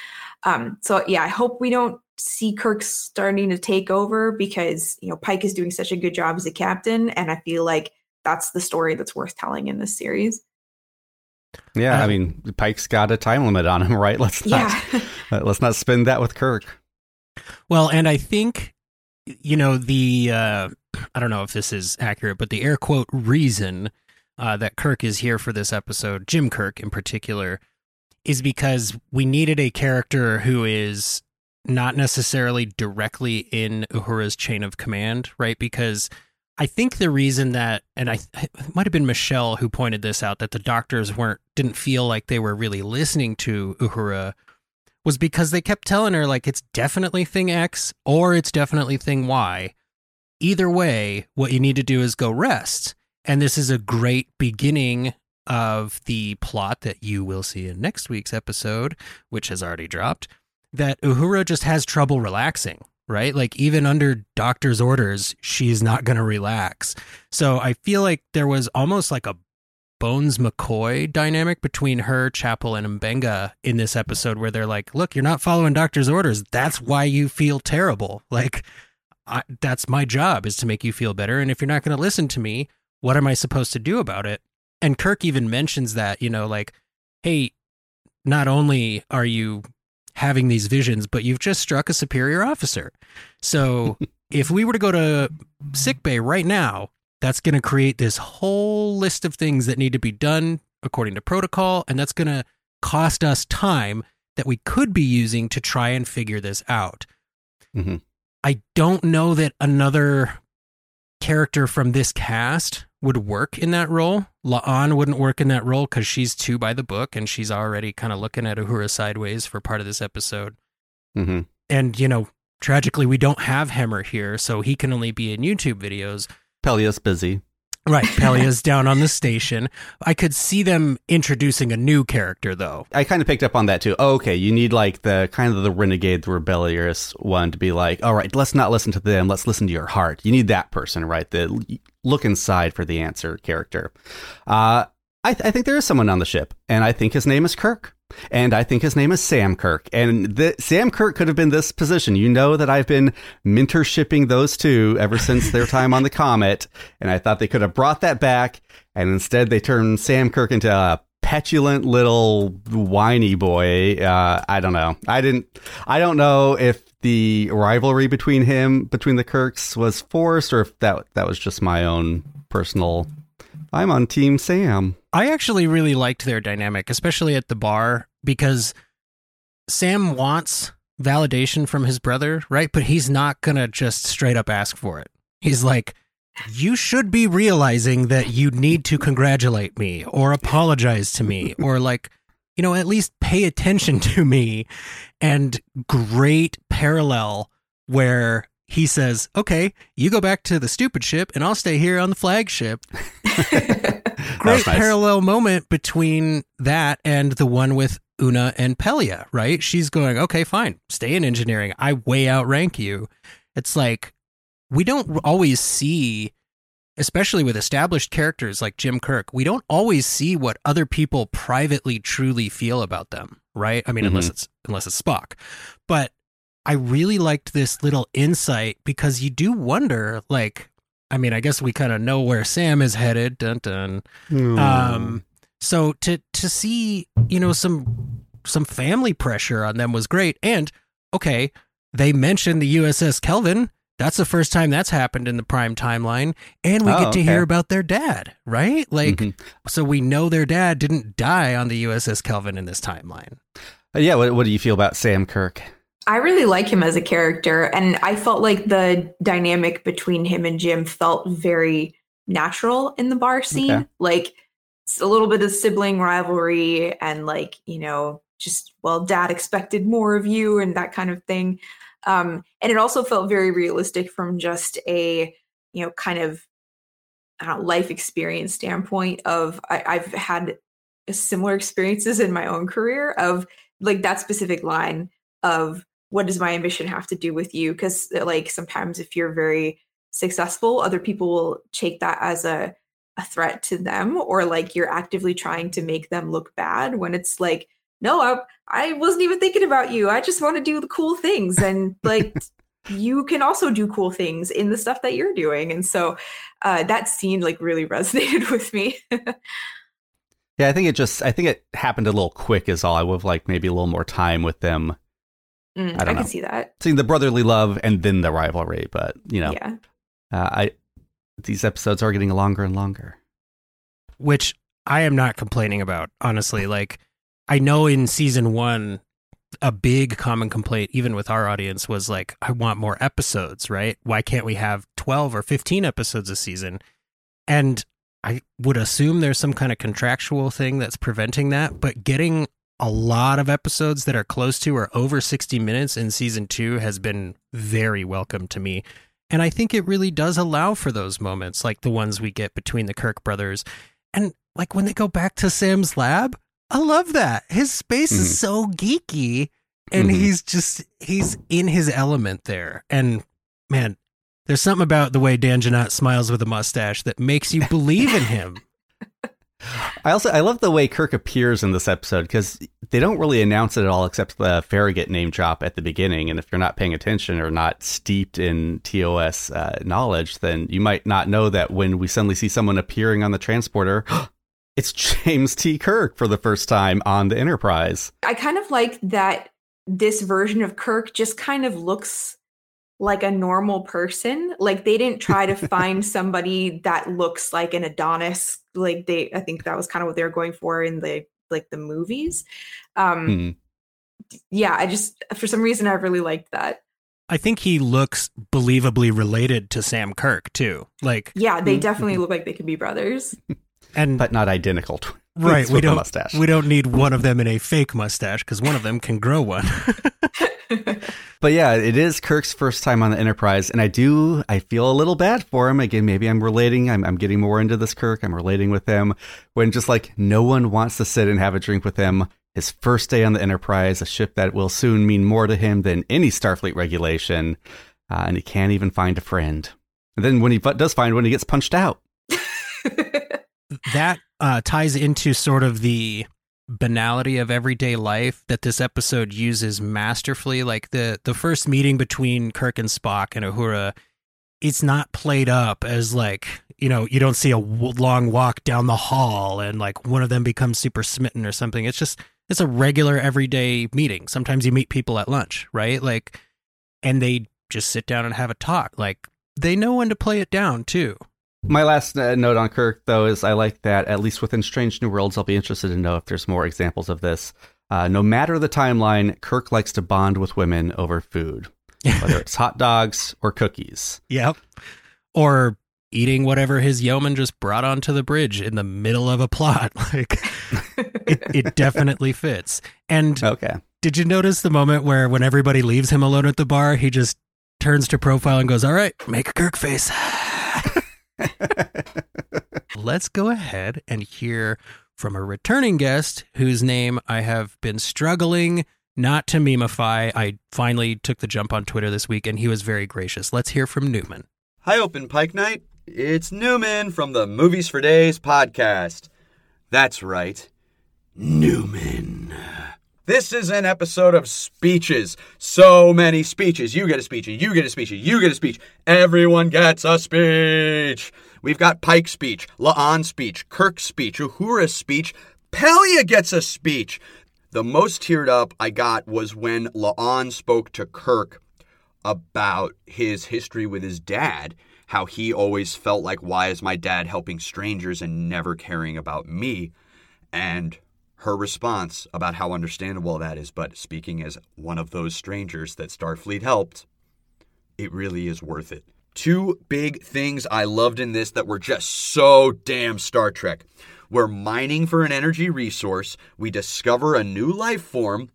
Um, so yeah, I hope we don't see Kirk starting to take over because you know Pike is doing such a good job as a captain, and I feel like that's the story that's worth telling in this series. Yeah, I mean Pike's got a time limit on him, right? Let's not yeah. let's not spend that with Kirk. Well, and I think you know the uh, I don't know if this is accurate, but the air quote reason uh, that Kirk is here for this episode, Jim Kirk in particular, is because we needed a character who is not necessarily directly in Uhura's chain of command, right? Because I think the reason that, and I it might have been Michelle who pointed this out, that the doctors weren't didn't feel like they were really listening to Uhura, was because they kept telling her like it's definitely thing X or it's definitely thing Y. Either way, what you need to do is go rest. And this is a great beginning of the plot that you will see in next week's episode, which has already dropped, that Uhura just has trouble relaxing, right? Like even under doctor's orders, she's not going to relax. So I feel like there was almost like a Bones McCoy dynamic between her, Chapel, and M'Benga in this episode where they're like, look, you're not following doctor's orders. That's why you feel terrible. Like, I, that's my job is to make you feel better. And if you're not going to listen to me, what am I supposed to do about it? And Kirk even mentions that, you know, like, hey, not only are you having these visions, but you've just struck a superior officer. So if we were to go to sick bay right now, that's going to create this whole list of things that need to be done according to protocol, and that's going to cost us time that we could be using to try and figure this out. Mhm. I don't know that another character from this cast would work in that role. La'an wouldn't work in that role because she's too by the book and she's already kind of looking at Uhura sideways for part of this episode. hmm And, you know, tragically, we don't have Hemmer here, so he can only be in YouTube videos. Pelias busy. Right, Pelia's down on the station. I could see them introducing a new character, though. I kind of picked up on that too. Oh, okay, you need like the kind of the renegade, the rebellious one to be like, all right, let's not listen to them. Let's listen to your heart. You need that person, right? The look inside for the answer character. Uh, I, th- I think there is someone on the ship, and I think his name is Kirk. And I think his name is Sam Kirk. And Sam Kirk could have been this position. You know that I've been mentorshipping those two ever since their time on the Comet. And I thought they could have brought that back. And instead, they turned Sam Kirk into a petulant little whiny boy. Uh, I don't know. I didn't, I don't know if the rivalry between him, between the Kirks was forced or if that, that was just my own personal. I'm on Team Sam. I actually really liked their dynamic, especially at the bar, because Sam wants validation from his brother, right? But he's not going to just straight up ask for it. He's like, you should be realizing that you need to congratulate me or apologize to me or like, you know, at least pay attention to me. And great parallel where he says, okay, you go back to the stupid ship and I'll stay here on the flagship great was nice. parallel moment between that and the one with Una and Pelia, right? She's going, okay, fine, stay in engineering. I way outrank you. It's like we don't always see, especially with established characters like Jim Kirk, we don't always see what other people privately truly feel about them, right? I mean, mm-hmm. unless it's unless it's Spock. But I really liked this little insight because you do wonder, like, I mean, I guess we kind of know where Sam is headed. Dun dun. Um, so to to see you know some some family pressure on them was great, and okay, they mentioned the USS Kelvin. That's the first time that's happened in the prime timeline, and we Oh, get to hear about their dad, right? Like, Mhm. so we know their dad didn't die on the USS Kelvin in this timeline. Uh, yeah, what, what do you feel about Sam Kirk? I really like him as a character, and I felt like the dynamic between him and Jim felt very natural in the bar scene. Okay. Like it's a little bit of sibling rivalry, and like you know, just well, Dad expected more of you, and that kind of thing. Um, and it also felt very realistic from just a you know kind of know, life experience standpoint. Of I, I've had similar experiences in my own career of like that specific line of what does my ambition have to do with you because like sometimes if you're very successful other people will take that as a a threat to them or like you're actively trying to make them look bad when it's like no I, I wasn't even thinking about you i just want to do the cool things and like you can also do cool things in the stuff that you're doing and so uh, that scene like really resonated with me Yeah, I think it just I think it happened a little quick is all. I would have liked maybe a little more time with them. Mm, I I, don't can know. see that Seeing the brotherly love and then the rivalry, but you know, yeah uh, I these episodes are getting longer and longer. which I am not complaining about, honestly. Like, I know in season one, a big common complaint, even with our audience, was like, I want more episodes, right? Why can't we have 12 or 15 episodes a season? And I would assume there's some kind of contractual thing that's preventing that, but getting a lot of episodes that are close to or over 60 minutes in season two has been very welcome to me. And I think it really does allow for those moments, like the ones we get between the Kirk brothers. And like when they go back to Sam's lab, I love that. His space Mhm. is so geeky and Mhm. he's just he's in his element there. And man, there's something about the way Dan Jeannotte smiles with a mustache that makes you believe in him. I also I love the way Kirk appears in this episode because they don't really announce it at all, except the Farragut name drop at the beginning. And if you're not paying attention or not steeped in TOS uh, knowledge, then you might not know that when we suddenly see someone appearing on the transporter, it's James T. Kirk for the first time on the Enterprise. I kind of like that this version of Kirk just kind of looks like a normal person. Like they didn't try to find somebody that looks like an Adonis. Like they, I think that was kind of what they were going for in the like the movies. Um, Hmm. Yeah, I just for some reason I really liked that. I think he looks believably related to Sam Kirk too. Like, Yeah, they Mhm. definitely look like they could be brothers. and but not identical. twins right, we don't mustache. we don't need one of them in a fake mustache because one of them can grow one. But yeah, it is Kirk's first time on the Enterprise, and I do I feel a little bad for him. Again, maybe I'm relating. I'm, I'm getting more into this Kirk. I'm relating with him when just like no one wants to sit and have a drink with him. His first day on the Enterprise, a ship that will soon mean more to him than any Starfleet regulation, uh, and he can't even find a friend. And then when he does find one, he gets punched out. That uh, ties into sort of the banality of everyday life that this episode uses masterfully. Like the the first meeting between Kirk and Spock and Uhura, it's not played up as like you know you don't see a long walk down the hall and like one of them becomes super smitten or something. It's just it's a regular everyday meeting. Sometimes you meet people at lunch, right? Like, and they just sit down and have a talk. Like they know when to play it down too. My last uh, note on Kirk, though, is I like that at least within Strange New Worlds, I'll be interested to know if there's more examples of this. Uh, no matter the timeline, Kirk likes to bond with women over food, whether it's hot dogs or cookies. Yep. Or eating whatever his yeoman just brought onto the bridge in the middle of a plot. Like it, it definitely fits. And Okay. did you notice the moment where when everybody leaves him alone at the bar, he just turns to profile and goes, All right, make a Kirk face. Let's go ahead and hear from a returning guest whose name I have been struggling not to memify. I finally took the jump on Twitter this week and he was very gracious. Let's hear from Newman. Hi, Open Pike Night. It's Newman from the Movies for Days podcast. That's right, Newman. This is an episode of speeches. So many speeches. You get a speech, you get a speech, you get a speech. Everyone gets a speech. We've got Pike speech, La'an speech, Kirk speech, Uhura speech. Pelia gets a speech. The most teared up I got was when La'an spoke to Kirk about his history with his dad, how he always felt like, why is my dad helping strangers and never caring about me? And her response about how understandable that is, but speaking as one of those strangers that Starfleet helped, it really is worth it. Two big things I loved in this that were just so damn Star Trek. We're mining for an energy resource, we discover a new life form,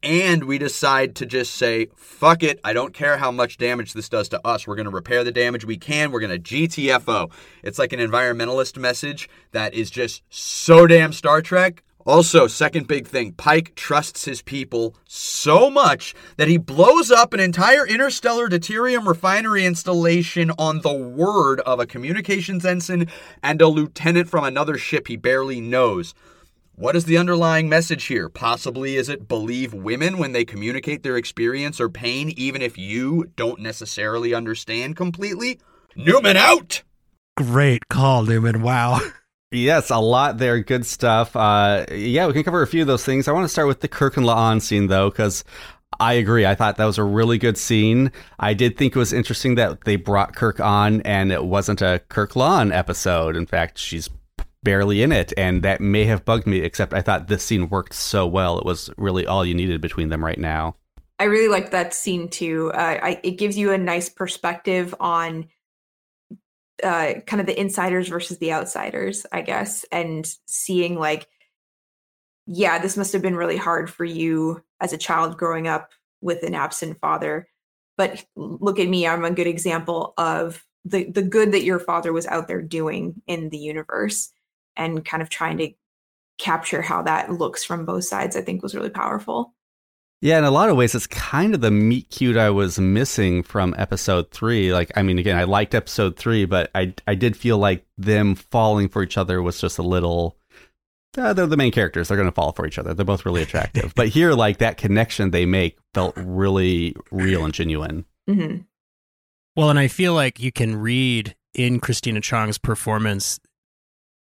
and we decide to just say, fuck it, I don't care how much damage this does to us. We're going to repair the damage we can. We're going to GTFO. It's like an environmentalist message that is just so damn Star Trek. Also, second big thing Pike trusts his people so much that he blows up an entire interstellar deuterium refinery installation on the word of a communications ensign and a lieutenant from another ship he barely knows. What is the underlying message here? Possibly is it believe women when they communicate their experience or pain, even if you don't necessarily understand completely? Newman out! Great call, Newman. Wow. Yes, a lot there. Good stuff. Uh, yeah, we can cover a few of those things. I want to start with the Kirk and La'an scene, though, because I agree. I thought that was a really good scene. I did think it was interesting that they brought Kirk on and it wasn't a Kirk La'an episode. In fact, she's barely in it, and that may have bugged me, except I thought this scene worked so well. It was really all you needed between them right now. I really liked that scene too. Uh, I, it gives you a nice perspective on uh, kind of the insiders versus the outsiders, I guess, and seeing like, yeah, this must have been really hard for you as a child growing up with an absent father. But look at me, I'm a good example of the the good that your father was out there doing in the universe, and kind of trying to capture how that looks from both sides. I think was really powerful. Yeah, in a lot of ways, it's kind of the meet cute I was missing from episode three. Like, I mean, again, I liked episode three, but I I did feel like them falling for each other was just a little. Uh, they're the main characters. They're going to fall for each other. They're both really attractive. but here, like that connection they make felt really real and genuine. hmm Well, and I feel like you can read in Christina Chong's performance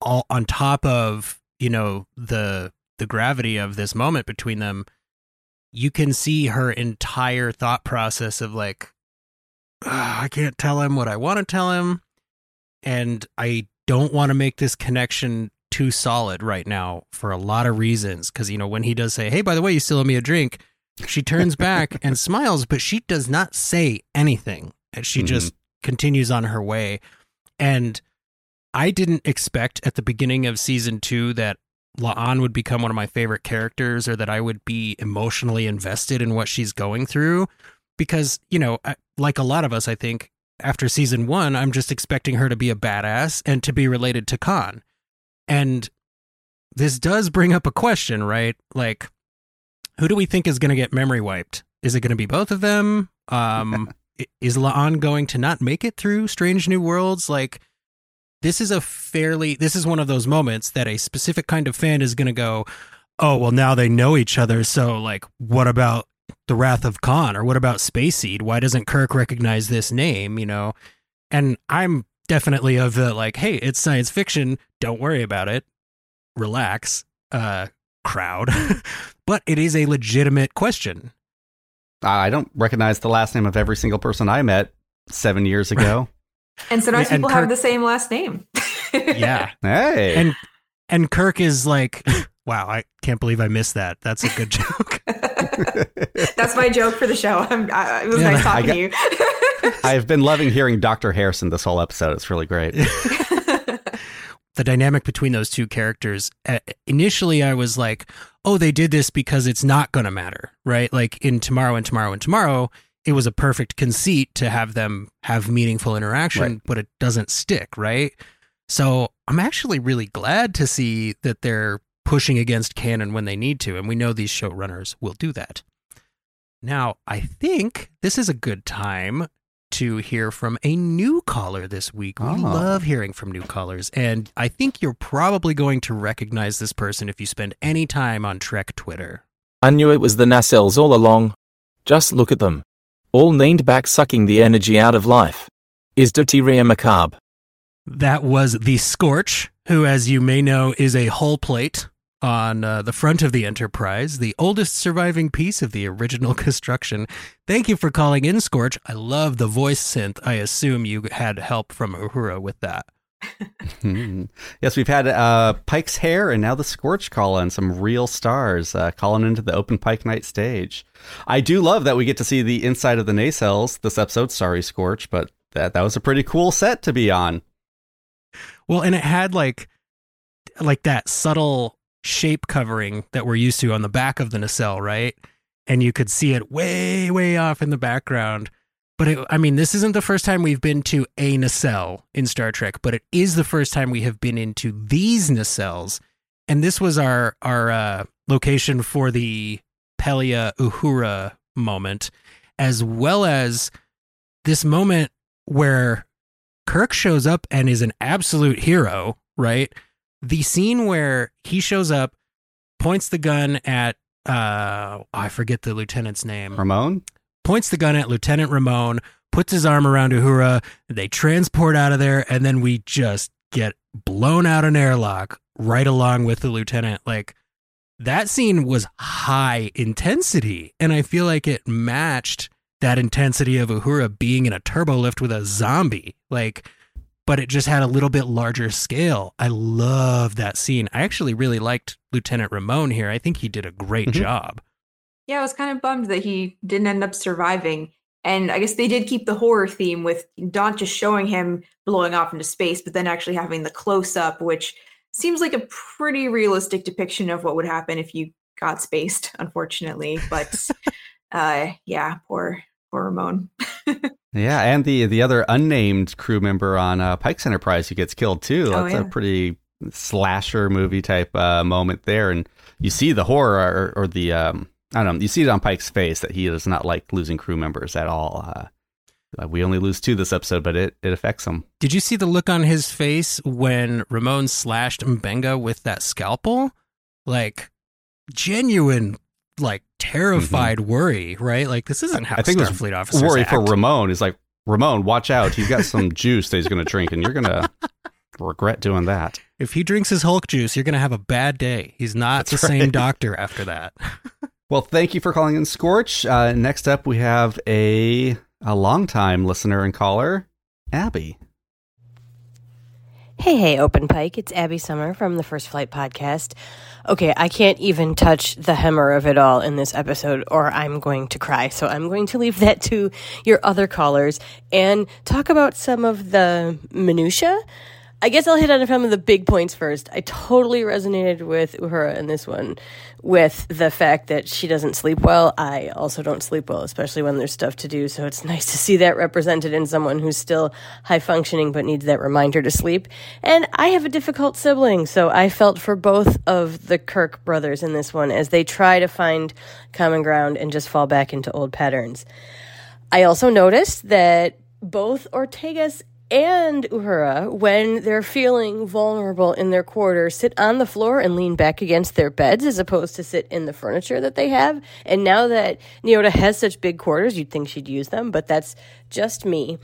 all on top of, you know, the the gravity of this moment between them, you can see her entire thought process of like, "Ah, I can't tell him what I want to tell him, and I don't want to make this connection too solid right now for a lot of reasons. Because you know, when he does say, "Hey, by the way, you still owe me a drink," she turns back and smiles, but she does not say anything, and she just continues on her way. And I didn't expect at the beginning of season two that La'an would become one of my favorite characters or that I would be emotionally invested in what she's going through. Because, you know, I- like a lot of us, I think, after season one, I'm just expecting her to be a badass and to be related to Khan. And this does bring up a question, right? Like, who do we think is going to get memory wiped? Is it going to be both of them? Um, is La'an going to not make it through Strange New Worlds? Like, this is a fairly this is one of those moments that a specific kind of fan is going to go oh well now they know each other so like what about the wrath of khan or what about space seed? Why doesn't kirk recognize this name? You know? And i'm definitely of the like hey it's science fiction don't worry about it. Relax uh crowd. But it is a legitimate question. I don't recognize the last name of every single person I met seven years ago. And sometimes Yeah, and people have the same last name. yeah hey. and and kirk is like wow i can't believe i missed that that's a good joke That's my joke for the show. I'm, I, it was Yeah, nice I talking got- to you. I've been loving hearing Dr. Harrison this whole episode. It's really great. the dynamic between those two characters uh, initially i was like oh they did this because it's not going to matter right like in tomorrow and tomorrow and tomorrow it was a perfect conceit to have them have meaningful interaction Right. but it doesn't stick right so i'm actually really glad to see that they're pushing against canon when they need to and we know these showrunners will do that now i think this is a good time to hear from a new caller this week. We Oh. love hearing from new callers, and I think you're probably going to recognize this person if you spend any time on Trek Twitter. I knew it was the nacelles all along. Just look at them. All leaned back sucking the energy out of life. Is Deuteria macabre? That was the Scorch, who, as you may know, is a hull plate on uh, the front of the Enterprise, the oldest surviving piece of the original construction. Thank you for calling in, Scorch. I love the voice synth. I assume you had help from Uhura with that. Yes, we've had uh, Pike's Hair and now the Scorch call in, some real stars uh, calling into the Open Pike Night stage. I do love that we get to see the inside of the nacelles this episode. Sorry, Scorch, but that, that was a pretty cool set to be on. Well, and it had like like that subtle shape covering that we're used to on the back of the nacelle, right? And you could see it way, way off in the background. But it, I mean, this isn't the first time we've been to a nacelle in Star Trek, but it is the first time we have been into these nacelles. And this was our our uh, location for the Pelia Uhura moment, as well as this moment where Kirk shows up and is an absolute hero, right? The scene where he shows up, points the gun at uh I forget the lieutenant's name. Ramon? Points the gun at Lieutenant Ramon, puts his arm around Uhura, they transport out of there, and then we just get blown out an airlock right along with the lieutenant. Like that scene was high intensity, and I feel like it matched that intensity of Uhura being in a turbo lift with a zombie. Like, but it just had a little bit larger scale. I love that scene. I actually really liked Lieutenant Ramon here. I think he did a great Mhm. job. Yeah, I was kind of bummed that he didn't end up surviving. And I guess they did keep the horror theme with not just showing him blowing off into space, but then actually having the close up, which seems like a pretty realistic depiction of what would happen if you got spaced, unfortunately. But uh yeah, poor poor Ramon. Yeah, and the the other unnamed crew member on uh, Pike's Enterprise who gets killed too. Oh, That's yeah. a pretty slasher movie type uh, moment there, and you see the horror or, or the um, I don't know. You see it on Pike's face that he does not like losing crew members at all. Uh, uh, we only lose two this episode, but it it affects him. Did you see the look on his face when Ramon slashed M'Benga with that scalpel? Like genuine, like terrified worry, right? Like this isn't how I think Starfleet officers Worry act. for Ramon is like Ramon, watch out. He's got some juice that he's going to drink, and you're going to regret doing that. If he drinks his Hulk juice, you're going to have a bad day. He's not That's the same doctor after that. Well, thank you for calling in, Scorch. Uh, next up, we have a a longtime listener and caller, Abby. Hey, hey, Open Pike. It's Abby Summer from the First Flight Podcast. Okay, I can't even touch the Hemmer of it all in this episode, or I'm going to cry. So I'm going to leave that to your other callers and talk about some of the minutiae I guess I'll hit on some of the big points first. I totally resonated with Uhura in this one, with the fact that she doesn't sleep well. I also don't sleep well, especially when there's stuff to do. So it's nice to see that represented in someone who's still high functioning but needs that reminder to sleep. And I have a difficult sibling, so I felt for both of the Kirk brothers in this one as they try to find common ground and just fall back into old patterns. I also noticed that both Ortegas and Uhura, when they're feeling vulnerable in their quarters, sit on the floor and lean back against their beds as opposed to sit in the furniture that they have. And now that Nyota has such big quarters, you'd think she'd use them, but that's just me.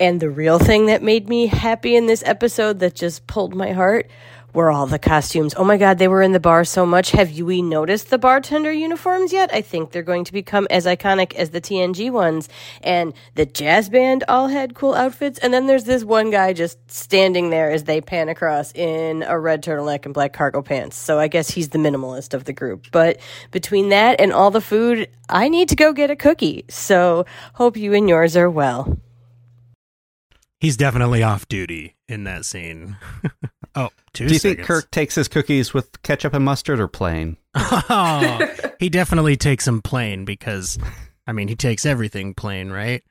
And the real thing that made me happy in this episode that just pulled my heart were all the costumes. Oh my God, they were in the bar so much. Have you we noticed the bartender uniforms yet? I think they're going to become as iconic as the TNG ones. And the jazz band all had cool outfits. And then there's this one guy just standing there as they pan across in a red turtleneck and black cargo pants. So I guess he's the minimalist of the group. But between that and all the food, I need to go get a cookie. So hope you and yours are well. He's definitely off duty in that scene. oh, two Do you seconds. think Kirk takes his cookies with ketchup and mustard or plain? oh, he definitely takes them plain because, I mean, he takes everything plain, right?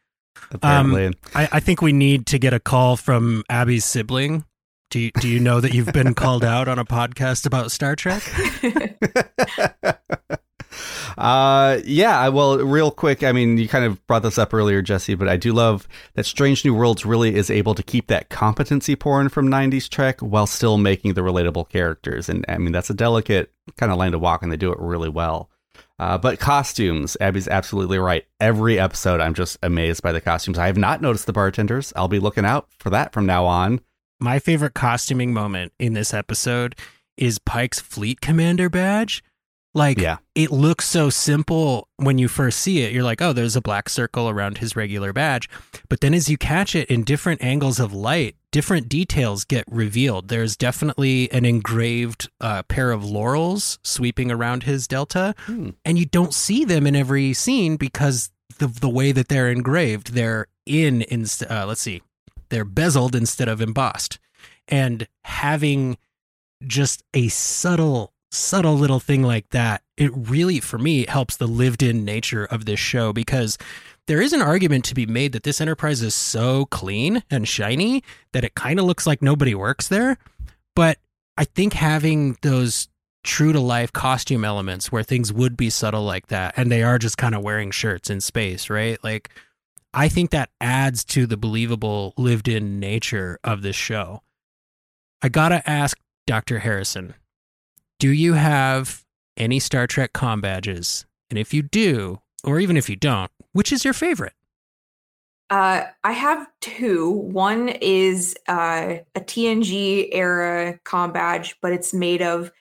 Apparently. Um, I, I think we need to get a call from Abby's sibling. Do you, do you know that you've been called out on a podcast about Star Trek? Uh, yeah. Well, real quick. I mean, you kind of brought this up earlier, Jesse, but I do love that Strange New Worlds really is able to keep that competency porn from '90s Trek while still making the relatable characters. And I mean, that's a delicate kind of line to walk, and they do it really well. Uh, but costumes, Abby's absolutely right. Every episode, I'm just amazed by the costumes. I have not noticed the bartenders. I'll be looking out for that from now on. My favorite costuming moment in this episode is Pike's Fleet Commander badge. Like, Yeah. it looks so simple when you first see it. You're like, oh, there's a black circle around his regular badge. But then as you catch it in different angles of light, different details get revealed. There's definitely an engraved uh, pair of laurels sweeping around his delta, and you don't see them in every scene because the the way that they're engraved, they're in. Inst- uh, let's see, they're bezeled instead of embossed, and having just a subtle subtle little thing like that it really for me helps the lived in nature of this show because there is an argument to be made that this enterprise is so clean and shiny that it kind of looks like nobody works there. But i think having those true to life costume elements where things would be subtle like that and they are just kind of wearing shirts in space right? Like i think that adds to the believable lived in nature of this show. I gotta ask dr harrison do you have any Star Trek com badges? And if you do, or even if you don't, which is your favorite? Uh, I have two. One is uh, a TNG era com badge, but it's made of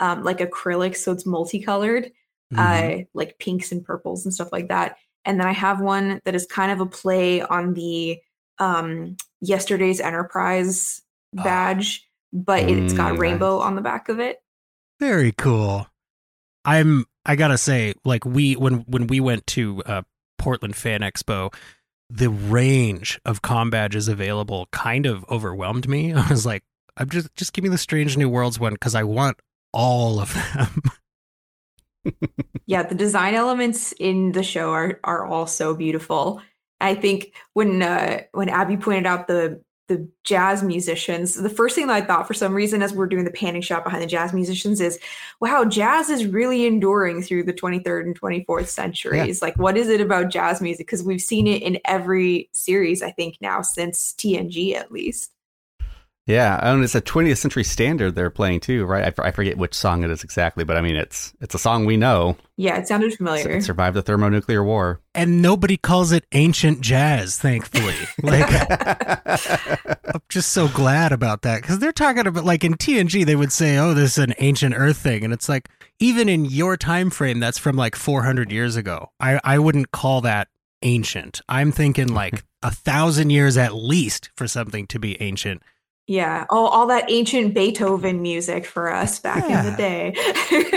um, like acrylic, so it's multicolored, uh, like pinks and purples and stuff like that. And then I have one that is kind of a play on the um, yesterday's Enterprise badge, but it, it's got Mm, rainbow on the back of it. Very cool. I'm I gotta say, like we when when we went to uh, Portland Fan Expo, the range of com badges available kind of overwhelmed me. I was like, I'm just just give me the Strange New Worlds one because I want all of them. yeah the design elements in the show are are all so beautiful i think when uh when abby pointed out the the jazz musicians the first thing that i thought for some reason as we're doing the panning shot behind the jazz musicians is wow jazz is really enduring through the 23rd and 24th centuries. Like what is it about jazz music? Because we've seen it in every series i think now since tng at least Yeah, and it's a 20th century standard they're playing too, right? I, f- I forget which song it is exactly, but I mean it's it's a song we know. Yeah, it sounded familiar. It survived the thermonuclear war. And nobody calls it ancient jazz, thankfully. Like, I'm just so glad about that because they're talking about like in TNG, they would say, "Oh, this is an ancient Earth thing," and it's like even in your time frame, that's from like 400 years ago. I I wouldn't call that ancient. I'm thinking like a thousand years at least for something to be ancient. Yeah, all all that ancient Beethoven music for us back in the day.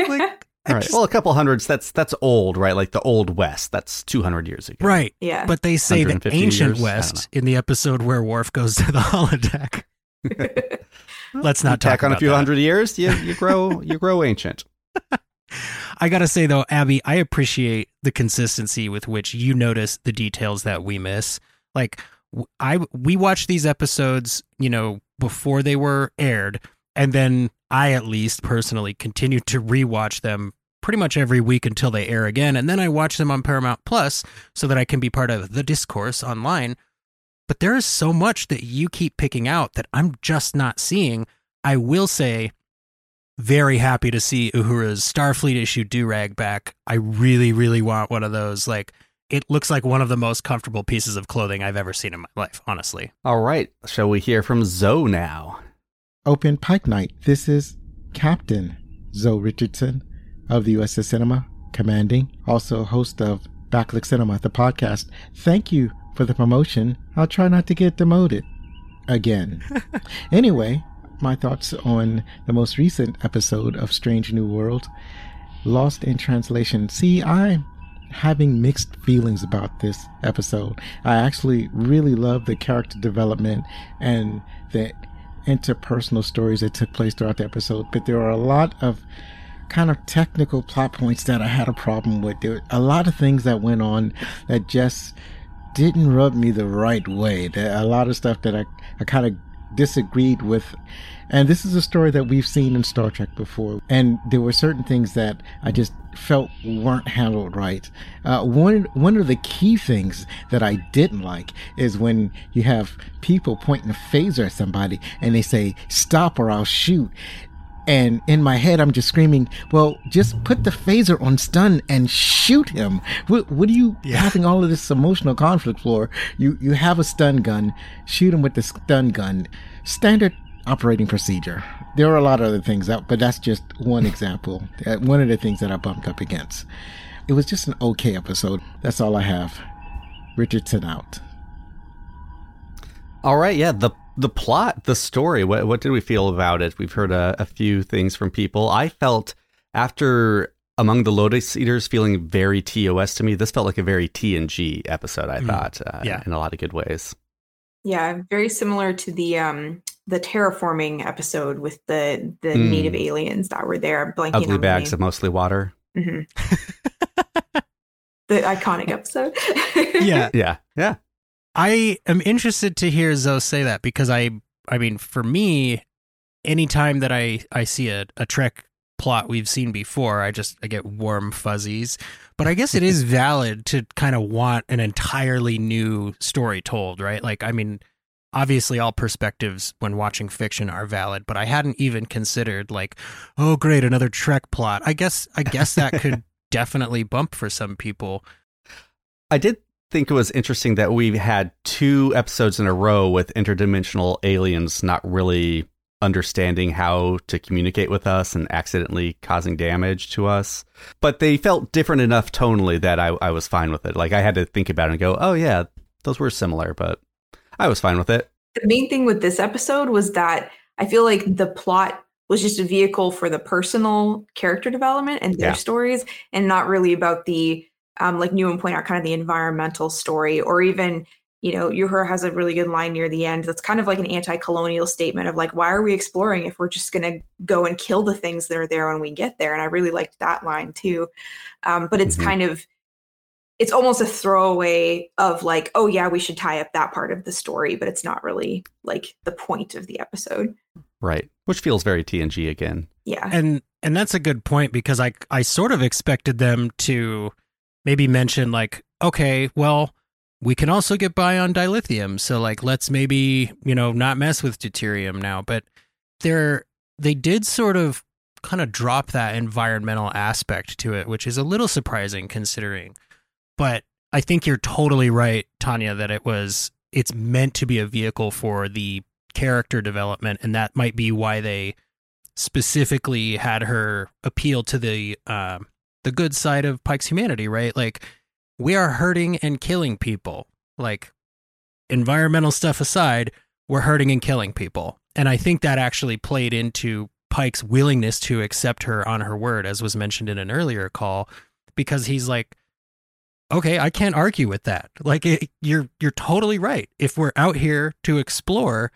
Like, All right. Well, a couple hundreds. That's that's old, right? Like the old West. That's 200 years ago. right. yeah. But they say the ancient years? West in the episode where Worf goes to the holodeck. Let's not talk Tack on a few that. hundred years, you you grow you grow ancient. I gotta say though, Abby, I appreciate the consistency with which you notice the details that we miss. Like w- I, we watched these episodes, you know, before they were aired, and then I, at least personally, continued to rewatch them pretty much every week until they air again, and then I watch them on Paramount Plus so that I can be part of the discourse online. But there is so much that you keep picking out that I'm just not seeing. I will say very happy to see Uhura's Starfleet issue do rag back. I really, really want one of those. Like, it looks like one of the most comfortable pieces of clothing I've ever seen in my life, honestly. All right. Shall we hear from Zoe now? Open Pike Night. This is Captain Zoe Richardson of the USS Cinema, commanding, also host of Backlick Cinema, the podcast. Thank you for the promotion. I'll try not to get demoted again. anyway, my thoughts on the most recent episode of Strange New World, Lost in Translation. See, I'm having mixed feelings about this episode. I actually really love the character development and the interpersonal stories that took place throughout the episode, but there are a lot of kind of technical plot points that I had a problem with. There were a lot of things that went on that just didn't rub me the right way. There a lot of stuff that I, I kind of disagreed with. And this is a story that we've seen in Star Trek before. And there were certain things that I just felt weren't handled right. Uh, one, one of the key things that I didn't like is when you have people pointing a phaser at somebody and they say, stop or I'll shoot. And in my head, I'm just screaming, well, just put the phaser on stun and shoot him. What, what are you having all of this emotional conflict for? You, you have a stun gun, shoot him with the stun gun. Standard operating procedure. There are a lot of other things, that, but that's just one example. Uh, One of the things that I bumped up against. It was just an okay episode. That's all I have. Richardson out. All right. Yeah. The the plot, the story. What what did we feel about it? We've heard a, a few things from people. I felt after among the Lotus Eaters feeling very TOS to me. This felt like a very TNG episode. I Mm, thought, uh, yeah. in a lot of good ways. Yeah, very similar to the um the terraforming episode with the the Mm. native aliens that were there. I'm blanking Ugly on bags of mostly water. name. Mhm. the iconic episode. Yeah. Yeah. Yeah. I am interested to hear Zoe say that because I, I mean, for me, anytime that I, I see a, a Trek plot we've seen before, I just I get warm fuzzies. But I guess it is valid to kind of want an entirely new story told, right? Like, I mean, obviously all perspectives when watching fiction are valid, but I hadn't even considered like, oh great, another Trek plot. I guess I guess that could definitely bump for some people. I did think it was interesting that we had two episodes in a row with interdimensional aliens not really understanding how to communicate with us and accidentally causing damage to us. But they felt different enough tonally that I, I was fine with it. Like I had to think about it and go, oh, yeah, those were similar, but I was fine with it. the main thing with this episode was that I feel like the plot was just a vehicle for the personal character development and their Yeah. stories, and not really about the um, like Newman point out, kind of the environmental story, or even you know, Uhura has a really good line near the end that's kind of like an anti-colonial statement of like, why are we exploring if we're just gonna go and kill the things that are there when we get there? And I really liked that line too. Um, but it's Mhm. kind of it's almost a throwaway of like, oh yeah, we should tie up that part of the story, but it's not really like the point of the episode. Right. Which feels very TNG again. Yeah. And and that's a good point because I I sort of expected them to maybe mention like, okay, well, we can also get by on dilithium. So like let's maybe, you know, not mess with deuterium now. But they're they did sort of kind of drop that environmental aspect to it, which is a little surprising considering. But I think you're totally right, Tanya, that it was it's meant to be a vehicle for the character development, and that might be why they specifically had her appeal to the uh, the good side of Pike's humanity, right? Like we are hurting and killing people. Like environmental stuff aside, we're hurting and killing people. And I think that actually played into Pike's willingness to accept her on her word, as was mentioned in an earlier call, because he's like, okay, I can't argue with that. Like it, you're you're totally right. If we're out here to explore,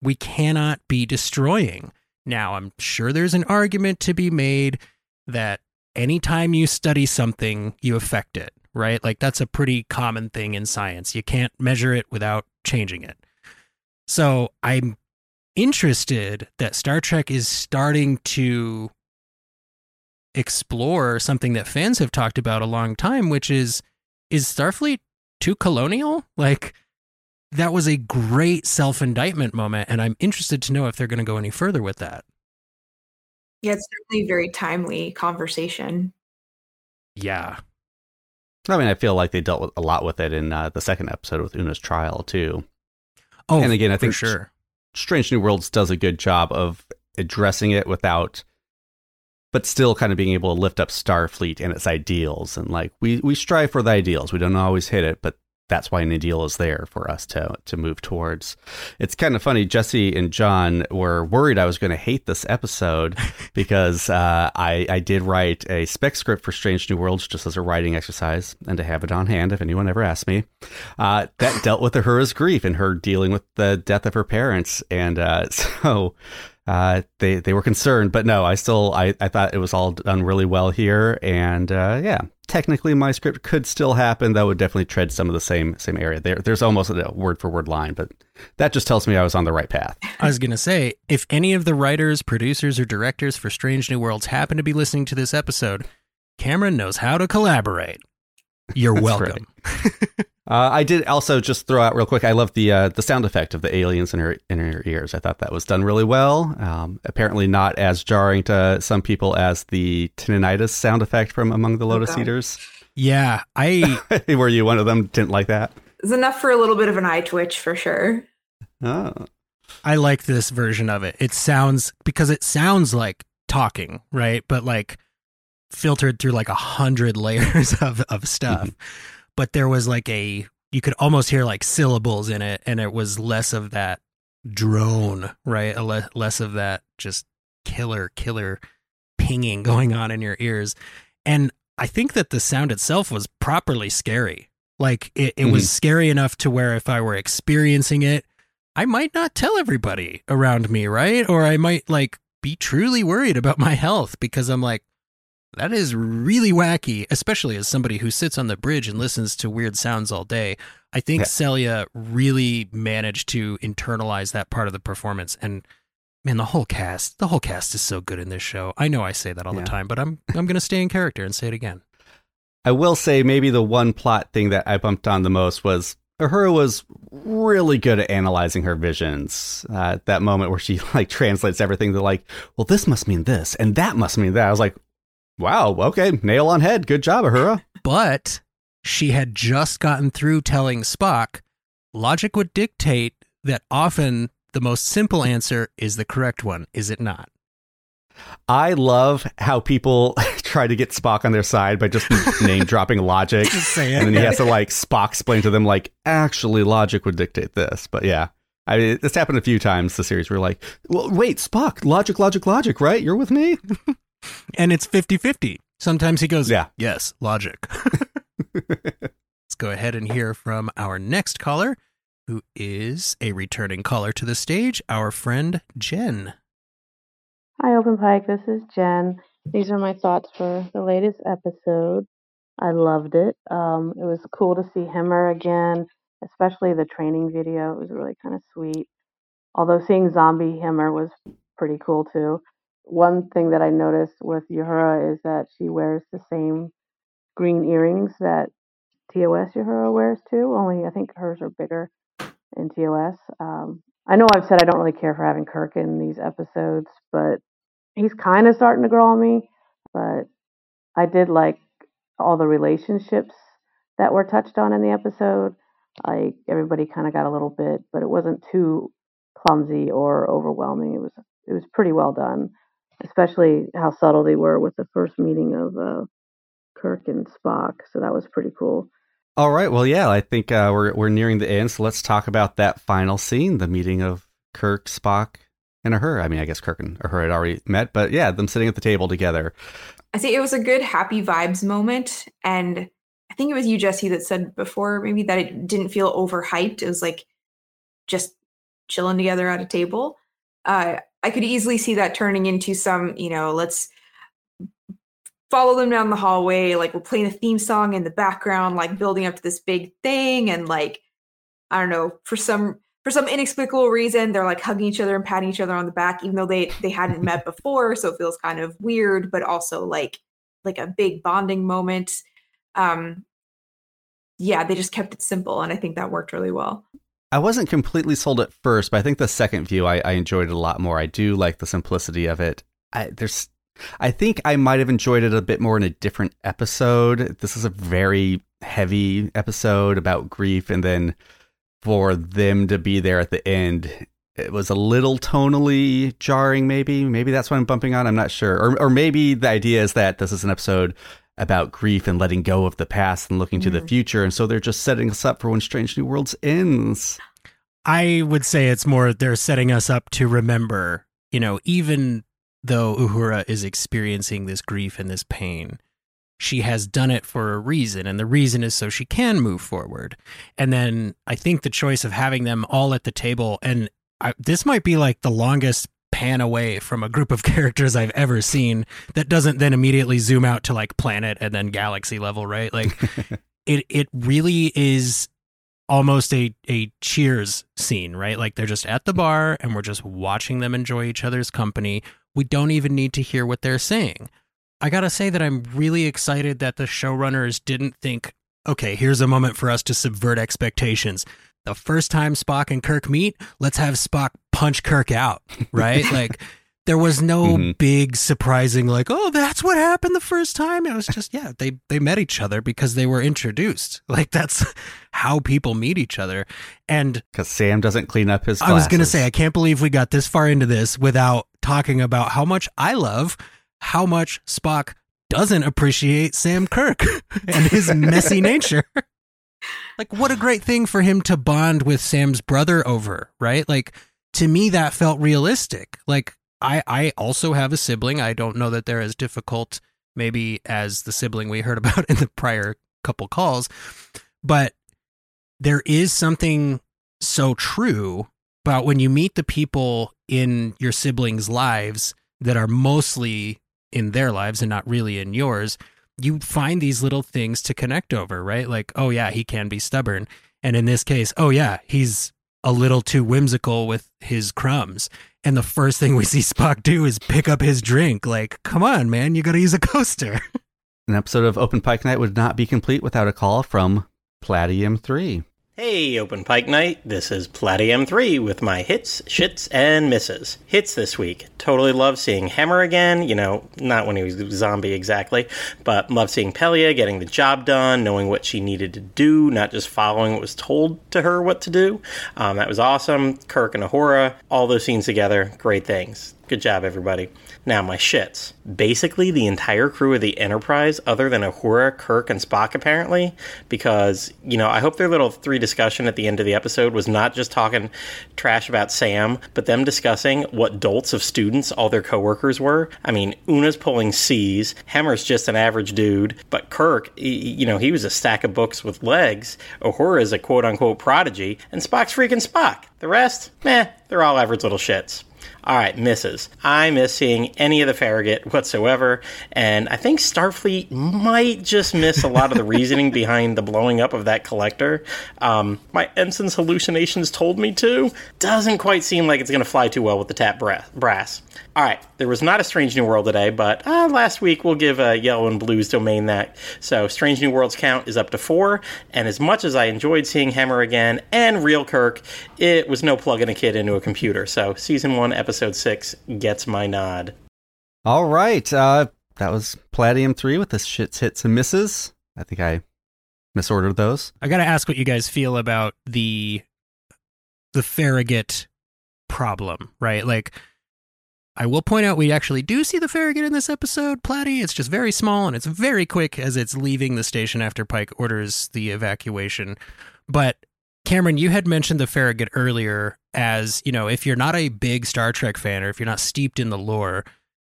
we cannot be destroying. Now, I'm sure there's an argument to be made that anytime you study something, you affect it, right? Like that's a pretty common thing in science. You can't measure it without changing it. So I'm interested that Star Trek is starting to explore something that fans have talked about a long time, which is is Starfleet too colonial? Like that was a great self-indictment moment and I'm interested to know if they're going to go any further with that. Yeah, it's certainly a very timely conversation. Yeah. I mean, I feel like they dealt with a lot with it in uh, the second episode with Una's trial too. Oh, and again, I think sure. Strange New Worlds does a good job of addressing it without, but still kind of being able to lift up Starfleet and its ideals. And like we we strive for the ideals. We don't always hit it, but that's why an ideal is there for us to to move towards. It's kind of funny. Jesse and John were worried I was going to hate this episode because uh, I I did write a spec script for Strange New Worlds just as a writing exercise and to have it on hand if anyone ever asked me. Uh, that dealt with Uhura's grief and her dealing with the death of her parents, and uh, so uh, they they were concerned, but no, I still I, I thought it was all done really well here, and uh, yeah, technically my script could still happen. That would definitely tread some of the same same area. There there's almost a word for word line, but that just tells me I was on the right path. I was gonna say if any of the writers, producers, or directors for Strange New Worlds happen to be listening to this episode, Cameron knows how to collaborate. You're welcome. Uh, I did also just throw out real quick. I love the uh, the sound effect of the aliens in her in her ears. I thought that was done really well. Um, apparently, not as jarring to some people as the tinnitus sound effect from Among the Lotus Okay. Eaters. Yeah, I Were you one of them? Didn't like that? It's enough for a little bit of an eye twitch for sure. Oh, I like this version of it. It sounds because it sounds like talking, right? But like filtered through like a hundred layers of of stuff. But there was like a you could almost hear like syllables in it, and it was less of that drone, right? A le- less of that just killer killer pinging going on in your ears. And I think that the sound itself was properly scary. Like it, it was mm-hmm. scary enough to where if I were experiencing it, I might not tell everybody around me, right? Or I might like be truly worried about my health because I'm like, that is really wacky, especially as somebody who sits on the bridge and listens to weird sounds all day. I think Yeah. Celia really managed to internalize that part of the performance and man, the whole cast, the whole cast is so good in this show. I know I say that all Yeah. the time, but I'm I'm going to stay in character and say it again. I will say maybe the one plot thing that I bumped on the most was Uhura was really good at analyzing her visions. Uh, at that moment where she like translates everything to like, well, this must mean this and that must mean that. I was like, wow, okay, nail on head. Good job, Uhura. But she had just gotten through telling Spock, logic would dictate that often the most simple answer is the correct one, is it not? I love how people try to get Spock on their side by just name dropping logic. Just and then he has to like Spock explain to them like actually logic would dictate this. But yeah. I mean, this happened a few times. The series were like, well, wait, Spock, logic, logic, logic, right? You're with me. And it's 50 50. Sometimes he goes, Yeah. yes, logic. Let's go ahead and hear from our next caller, who is a returning caller to the stage, our friend Jen. Hi, Open Pike. This is Jen. These are my thoughts for the latest episode. I loved it. Um, it was cool to see Hemmer again, especially the training video. It was really kind of sweet. Although seeing zombie Hemmer was pretty cool too. One thing that I noticed with Uhura is that she wears the same green earrings that TOS Uhura wears too. Only I think hers are bigger in TOS. Um, I know I've said I don't really care for having Kirk in these episodes, but he's kind of starting to grow on me. But I did like all the relationships that were touched on in the episode. Like everybody kind of got a little bit, but it wasn't too clumsy or overwhelming. It was it was pretty well done, especially how subtle they were with the first meeting of uh, Kirk and Spock. So that was pretty cool. All right. Well, yeah, I think uh, we're we're nearing the end, so let's talk about that final scene, the meeting of Kirk, Spock, and Uhura. I mean, I guess Kirk and Uhura had already met, but yeah, them sitting at the table together. I think it was a good happy vibes moment, and I think it was you, Jesse, that said before maybe that it didn't feel overhyped. It was like just chilling together at a table. Uh, I could easily see that turning into some, you know, let's follow them down the hallway. Like we're playing a theme song in the background, like building up to this big thing. And like, I don't know, for some for some inexplicable reason, they're like hugging each other and patting each other on the back, even though they they hadn't met before. So it feels kind of weird, but also like like a big bonding moment um yeah they just kept it simple and i think that worked really well I wasn't completely sold at first, but I think the second view I, I enjoyed it a lot more. I do like the simplicity of it. I, there's, I think I might have enjoyed it a bit more in a different episode. This is a very heavy episode about grief, and then for them to be there at the end, it was a little tonally jarring. Maybe, maybe that's what I'm bumping on. I'm not sure, or or maybe the idea is that this is an episode about grief and letting go of the past and looking mm. to the mm. future. And so they're just setting us up for when Strange New Worlds ends. I would say it's more they're setting us up to remember, you know, even though Uhura is experiencing this grief and this pain, she has done it for a reason. And the reason is so she can move forward. And then I think the choice of having them all at the table, and I, this might be like the longest pan away from a group of characters I've ever seen that doesn't then immediately zoom out to like planet and then galaxy level, right? Like it it really is almost a a cheers scene, right? Like they're just at the bar and we're just watching them enjoy each other's company. We don't even need to hear what they're saying. I got to say that I'm really excited that the showrunners didn't think, okay, here's a moment for us to subvert expectations the first time Spock and Kirk meet, let's have Spock punch Kirk out, right? like there was no mm-hmm. big surprising like, oh, that's what happened the first time. It was just yeah, they they met each other because they were introduced. Like that's how people meet each other. And cuz Sam doesn't clean up his glasses. I was going to say I can't believe we got this far into this without talking about how much I love how much Spock doesn't appreciate Sam Kirk and his messy nature like what a great thing for him to bond with Sam's brother over, right? Like to me that felt realistic. Like I I also have a sibling. I don't know that they're as difficult maybe as the sibling we heard about in the prior couple calls, but there is something so true about when you meet the people in your siblings' lives that are mostly in their lives and not really in yours you find these little things to connect over, right? Like, oh yeah, he can be stubborn. And in this case, oh yeah, he's a little too whimsical with his crumbs. And the first thing we see Spock do is pick up his drink. Like, come on, man, you got to use a coaster. An episode of Open Pike Night would not be complete without a call from Platium 3. Hey, Open Pike Night. This is Platium 3 with my hits, shits, and misses. Hits this week. Totally love seeing Hemmer again. You know, not when he was zombie exactly, but love seeing Pelia getting the job done, knowing what she needed to do, not just following what was told to her what to do. Um, that was awesome. Kirk and Uhura, all those scenes together, great things. Good job, everybody. Now, my shits. Basically, the entire crew of the Enterprise, other than Uhura, Kirk, and Spock, apparently, because, you know, I hope their little three discussion at the end of the episode was not just talking trash about Sam, but them discussing what dolts of students all their coworkers were. I mean, Una's pulling C's, Hemmer's just an average dude, but Kirk, he, you know, he was a stack of books with legs. Uhura is a quote unquote prodigy, and Spock's freaking Spock. The rest, meh, they're all average little shits. All right, misses. I miss seeing any of the Farragut whatsoever, and I think Starfleet might just miss a lot of the reasoning behind the blowing up of that collector. Um, my ensign's hallucinations told me to. Doesn't quite seem like it's going to fly too well with the tap brass. All right, there was not a Strange New World today, but uh, last week we'll give uh, Yellow and Blues domain that. So Strange New Worlds count is up to four, and as much as I enjoyed seeing Hemmer again and Real Kirk, it was no plugging a kid into a computer. So season one, episode six gets my nod. All right, uh, that was Palladium three with the shits, hits, and misses. I think I misordered those. I got to ask what you guys feel about the the Farragut problem, right? Like I will point out we actually do see the Farragut in this episode, Platty. It's just very small and it's very quick as it's leaving the station after Pike orders the evacuation. But Cameron, you had mentioned the Farragut earlier as, you know, if you're not a big Star Trek fan or if you're not steeped in the lore,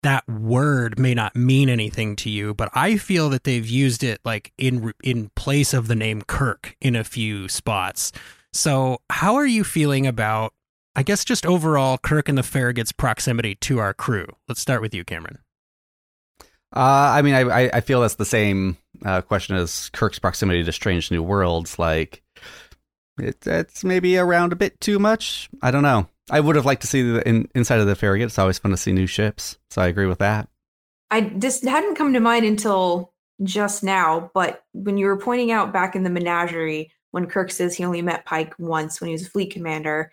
that word may not mean anything to you, but I feel that they've used it like in in place of the name Kirk in a few spots. So, how are you feeling about I guess just overall, Kirk and the Farragut's proximity to our crew. Let's start with you, Cameron. Uh, I mean, I, I feel that's the same uh, question as Kirk's proximity to Strange New Worlds. Like, it, it's maybe around a bit too much. I don't know. I would have liked to see the in, inside of the Farragut. It's always fun to see new ships, so I agree with that. I just hadn't come to mind until just now, but when you were pointing out back in the menagerie when Kirk says he only met Pike once when he was a fleet commander,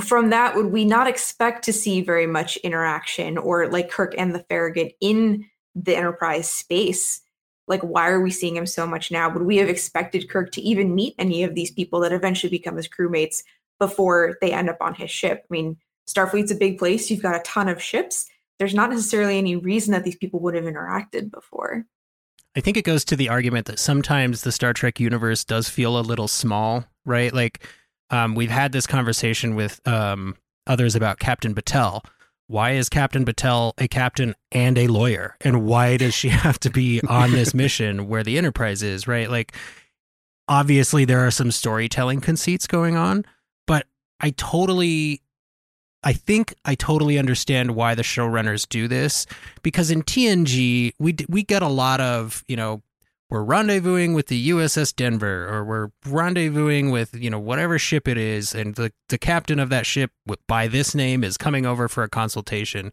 from that would we not expect to see very much interaction or like kirk and the farragut in the enterprise space? Like why are we seeing him so much now? Would we have expected kirk to even meet any of these people that eventually become his crewmates before they end up on his ship? I mean starfleet's a big place. You've got a ton of ships. There's not necessarily any reason that these people would have interacted before. I think it goes to the argument that sometimes the Star Trek universe does feel a little small, right? Like um, we've had this conversation with um, others about Captain Batel. Why is Captain Batel a captain and a lawyer? And why does she have to be on this mission where the Enterprise is, right? Like, obviously, there are some storytelling conceits going on, but I totally I think I totally understand why the showrunners do this because in TNG we we get a lot of you know we're rendezvousing with the USS Denver or we're rendezvousing with, you know, whatever ship it is. And the, the captain of that ship by this name is coming over for a consultation.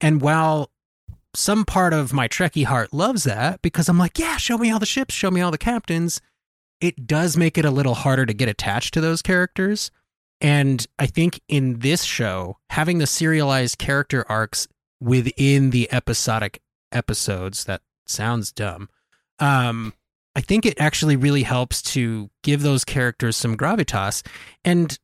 And while some part of my Trekkie heart loves that because I'm like, yeah, show me all the ships, show me all the captains, it does make it a little harder to get attached to those characters. And I think in this show, having the serialized character arcs within the episodic episodes, that sounds dumb um, I think it actually really helps to give those characters some gravitas. And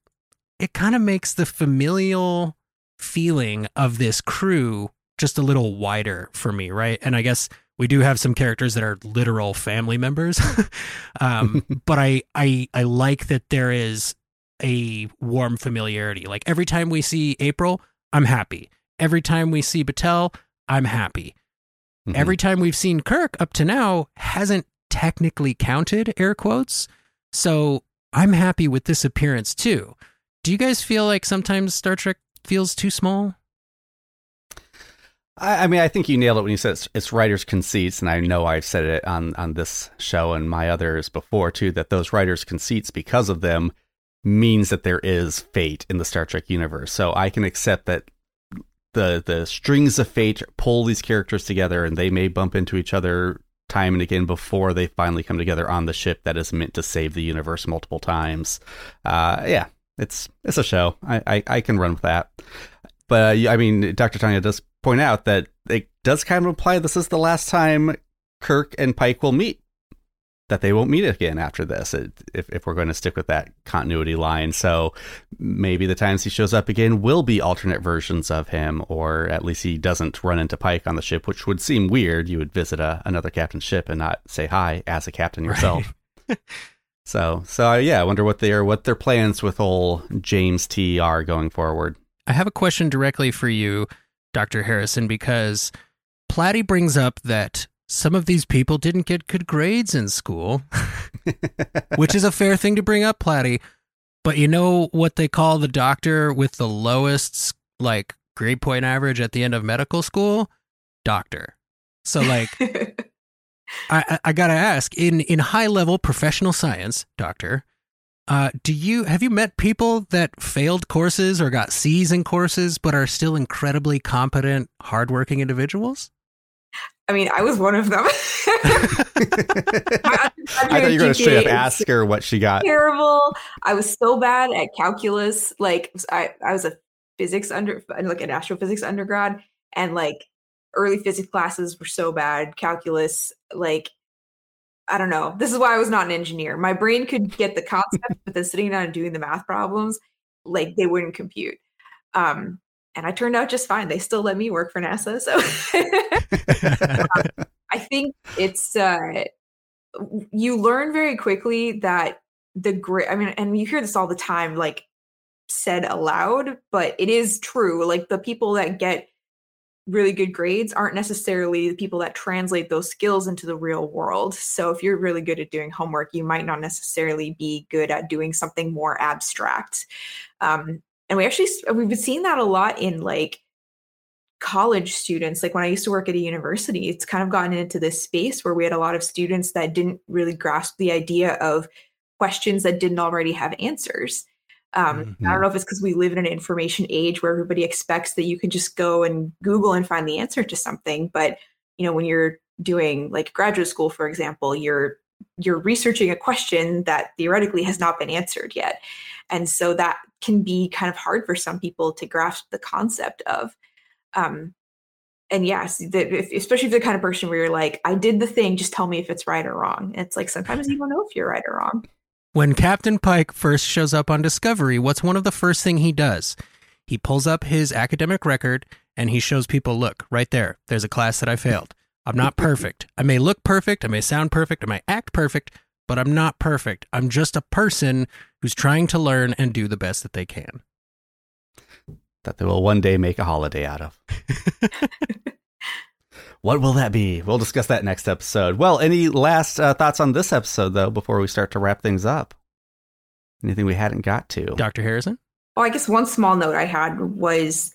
it kind of makes the familial feeling of this crew just a little wider for me, right? And I guess we do have some characters that are literal family members. um, but I, I I like that there is a warm familiarity. Like every time we see April, I'm happy. Every time we see Batel, I'm happy. Mm-hmm. Every time we've seen Kirk up to now hasn't technically counted, air quotes. So I'm happy with this appearance too. Do you guys feel like sometimes Star Trek feels too small? I, I mean, I think you nailed it when you said it's, it's, writers' conceits, and I know I've said it on on this show and my others before too. That those writers' conceits, because of them, means that there is fate in the Star Trek universe. So I can accept that the the strings of fate pull these characters together, and they may bump into each other time and again before they finally come together on the ship that is meant to save the universe multiple times. Uh, yeah, it's it's a show. I, I, I can run with that. But uh, I mean, Dr. Tanya does point out that it does kind of imply this is the last time Kirk and Pike will meet that they won't meet again after this if, if we're going to stick with that continuity line. So maybe the times he shows up again will be alternate versions of him, or at least he doesn't run into Pike on the ship, which would seem weird. You would visit a, another captain's ship and not say hi as a captain yourself. Right. so, so uh, yeah, I wonder what their what their plans with old James T are going forward. I have a question directly for you, Dr. Harrison, because Platty brings up that some of these people didn't get good grades in school, which is a fair thing to bring up, Platty. But you know what they call the doctor with the lowest like grade point average at the end of medical school? Doctor. So like I, I, I gotta ask, in in high level professional science, doctor, uh, do you have you met people that failed courses or got C's in courses but are still incredibly competent, hardworking individuals? I mean, I was one of them. I thought you were going to straight up ask her what she got. Terrible. I was so bad at calculus. Like I, I was a physics under, like an astrophysics undergrad, and like early physics classes were so bad. Calculus, like I don't know. This is why I was not an engineer. My brain could get the concept, but then sitting down and doing the math problems, like they wouldn't compute. Um, and I turned out just fine. They still let me work for NASA. So um, I think it's uh, you learn very quickly that the great. I mean, and you hear this all the time, like said aloud, but it is true. Like the people that get really good grades aren't necessarily the people that translate those skills into the real world. So if you're really good at doing homework, you might not necessarily be good at doing something more abstract. Um, and we actually we've been seeing that a lot in like college students like when i used to work at a university it's kind of gotten into this space where we had a lot of students that didn't really grasp the idea of questions that didn't already have answers um, mm-hmm. i don't know if it's because we live in an information age where everybody expects that you can just go and google and find the answer to something but you know when you're doing like graduate school for example you're you're researching a question that theoretically has not been answered yet and so that can be kind of hard for some people to grasp the concept of um and yes the, if, especially if the kind of person where you're like i did the thing just tell me if it's right or wrong. It's like sometimes you don't know if you're right or wrong. When captain pike first shows up on discovery what's one of the first thing he does? He pulls up his academic record and he shows people look right there there's a class that i failed. I'm not perfect. I may look perfect i may sound perfect i may act perfect but I'm not perfect. I'm just a person who's trying to learn and do the best that they can. That they will one day make a holiday out of. what will that be? We'll discuss that next episode. Well, any last uh, thoughts on this episode, though, before we start to wrap things up? Anything we hadn't got to? Dr. Harrison? Oh, I guess one small note I had was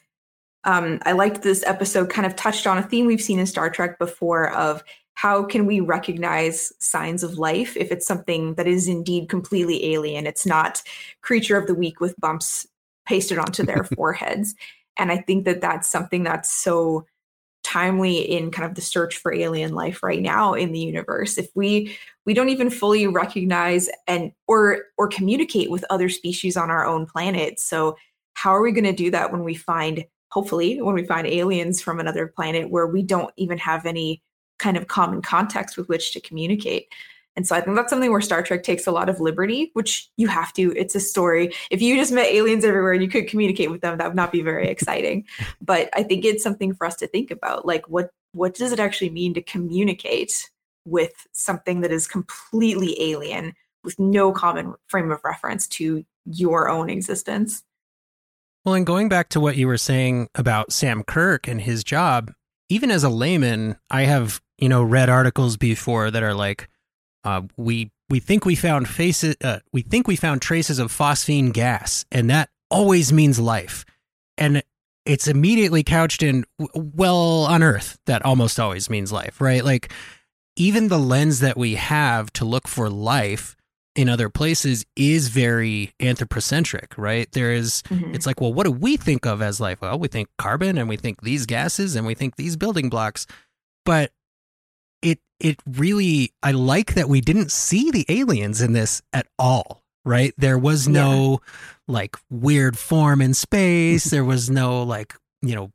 um, I liked this episode kind of touched on a theme we've seen in Star Trek before of how can we recognize signs of life if it's something that is indeed completely alien? It's not creature of the week with bumps pasted onto their foreheads. And i think that that's something that's so timely in kind of the search for alien life right now in the universe. If we we don't even fully recognize and or or communicate with other species on our own planet. So how are we going to do that when we find hopefully when we find aliens from another planet where we don't even have any kind of common context with which to communicate. And so I think that's something where Star Trek takes a lot of liberty, which you have to. It's a story. If you just met aliens everywhere and you could communicate with them, that would not be very exciting. but I think it's something for us to think about. Like what what does it actually mean to communicate with something that is completely alien with no common frame of reference to your own existence? Well, and going back to what you were saying about Sam Kirk and his job, even as a layman, I have you know read articles before that are like, uh, we we think we found faces, uh, we think we found traces of phosphine gas, and that always means life, and it's immediately couched in well on Earth. That almost always means life, right? Like even the lens that we have to look for life in other places is very anthropocentric, right? There is, mm-hmm. it's like, well, what do we think of as life? Well, we think carbon and we think these gases and we think these building blocks. But it, really, I like that we didn't see the aliens in this at all, right? There was no yeah. like weird form in space. there was no like, you know,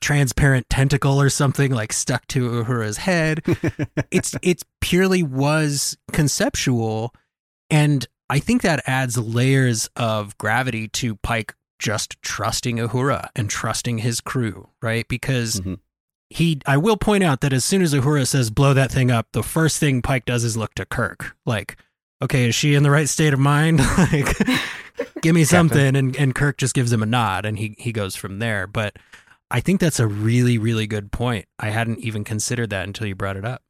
transparent tentacle or something like stuck to Uhura's head. it's, it's purely was conceptual and I think that adds layers of gravity to Pike just trusting Uhura and trusting his crew, right? Because mm-hmm. He, I will point out that as soon as Uhura says, blow that thing up, the first thing Pike does is look to Kirk. Like, okay, is she in the right state of mind? like, give me something. And, and Kirk just gives him a nod and he, he goes from there. But I think that's a really, really good point. I hadn't even considered that until you brought it up.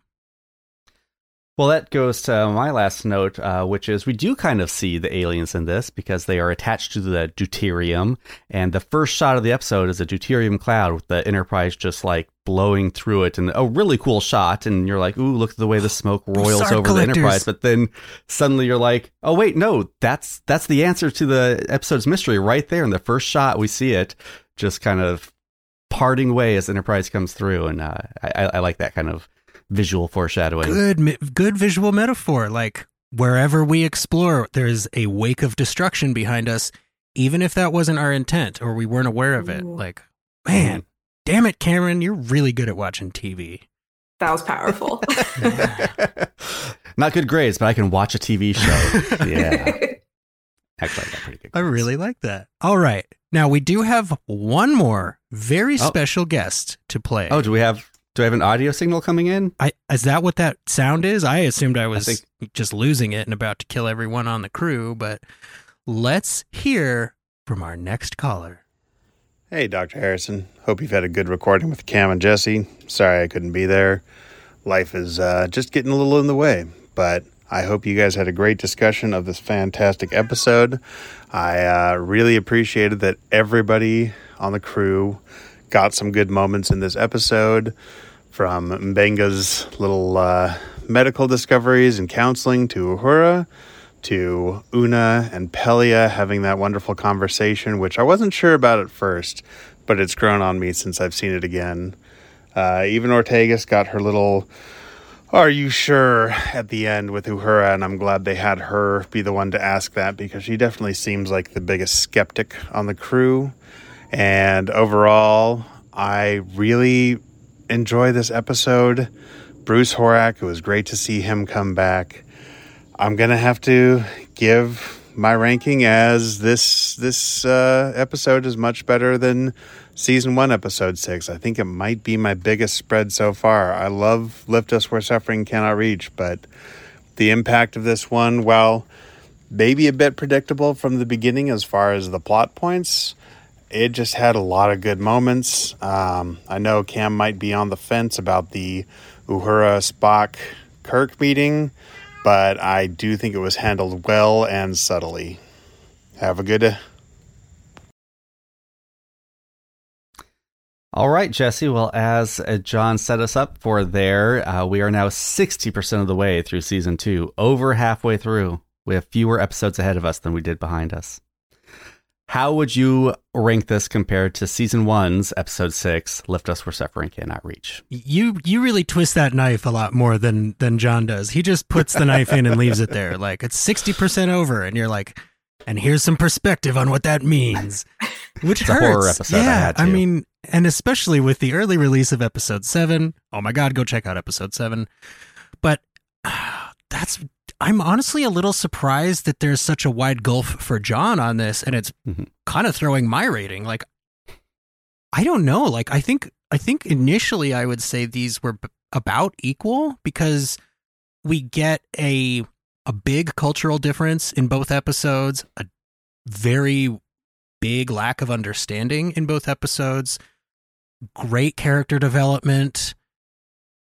Well, that goes to my last note, uh, which is we do kind of see the aliens in this because they are attached to the deuterium. And the first shot of the episode is a deuterium cloud with the Enterprise just like blowing through it. And a really cool shot. And you're like, ooh, look at the way the smoke roils over collectors. the Enterprise. But then suddenly you're like, oh, wait, no, that's, that's the answer to the episode's mystery right there. In the first shot, we see it just kind of parting way as Enterprise comes through. And uh, I, I like that kind of visual foreshadowing. Good, good visual metaphor. Like wherever we explore, there's a wake of destruction behind us, even if that wasn't our intent or we weren't aware of it. Like, man, damn it, Cameron, you're really good at watching TV. That was powerful. Not good grades, but I can watch a TV show. yeah. Actually, I got pretty good. I really like that. All right. Now we do have one more very Oh. special guest to play. Oh, do we have do I have an audio signal coming in? I is that what that sound is? I assumed I was think- just losing it and about to kill everyone on the crew, but let's hear from our next caller. Hey, Dr. Harrison. Hope you've had a good recording with Cam and Jesse. Sorry I couldn't be there. Life is uh, just getting a little in the way, but I hope you guys had a great discussion of this fantastic episode. I uh, really appreciated that everybody on the crew got some good moments in this episode from M'Benga's little uh, medical discoveries and counseling to Uhura to Una and Pelia having that wonderful conversation, which I wasn't sure about at first, but it's grown on me since I've seen it again. Uh, even Ortegas got her little "Are you sure?" at the end with Uhura, and I'm glad they had her be the one to ask that because she definitely seems like the biggest skeptic on the crew. And overall, I really enjoy this episode. Bruce Horak, it was great to see him come back. I'm gonna have to give my ranking as this this uh, episode is much better than season one, episode six. I think it might be my biggest spread so far. I love "Lift Us Where Suffering Cannot Reach," but the impact of this one, well, maybe a bit predictable from the beginning as far as the plot points, it just had a lot of good moments. Um, I know Cam might be on the fence about the Uhura Spock Kirk meeting, but I do think it was handled well and subtly. Have a good. day. All right, Jesse. Well, as John set us up for there, uh, we are now 60% of the way through season two, over halfway through. We have fewer episodes ahead of us than we did behind us. How would you rank this compared to season one's episode six, Lift Us Where Suffering Cannot Reach? You you really twist that knife a lot more than than John does. He just puts the knife in and leaves it there. Like it's sixty percent over, and you're like, and here's some perspective on what that means. Which It's a hurts. horror episode, I Yeah, had to. mean, and especially with the early release of episode seven. Oh my god, go check out episode seven. But that's I'm honestly a little surprised that there's such a wide gulf for John on this, and it's Mm-hmm. kind of throwing my rating. Like, I don't know. Like, I think I think initially I would say these were b- about equal because we get a a big cultural difference in both episodes, a very big lack of understanding in both episodes, great character development.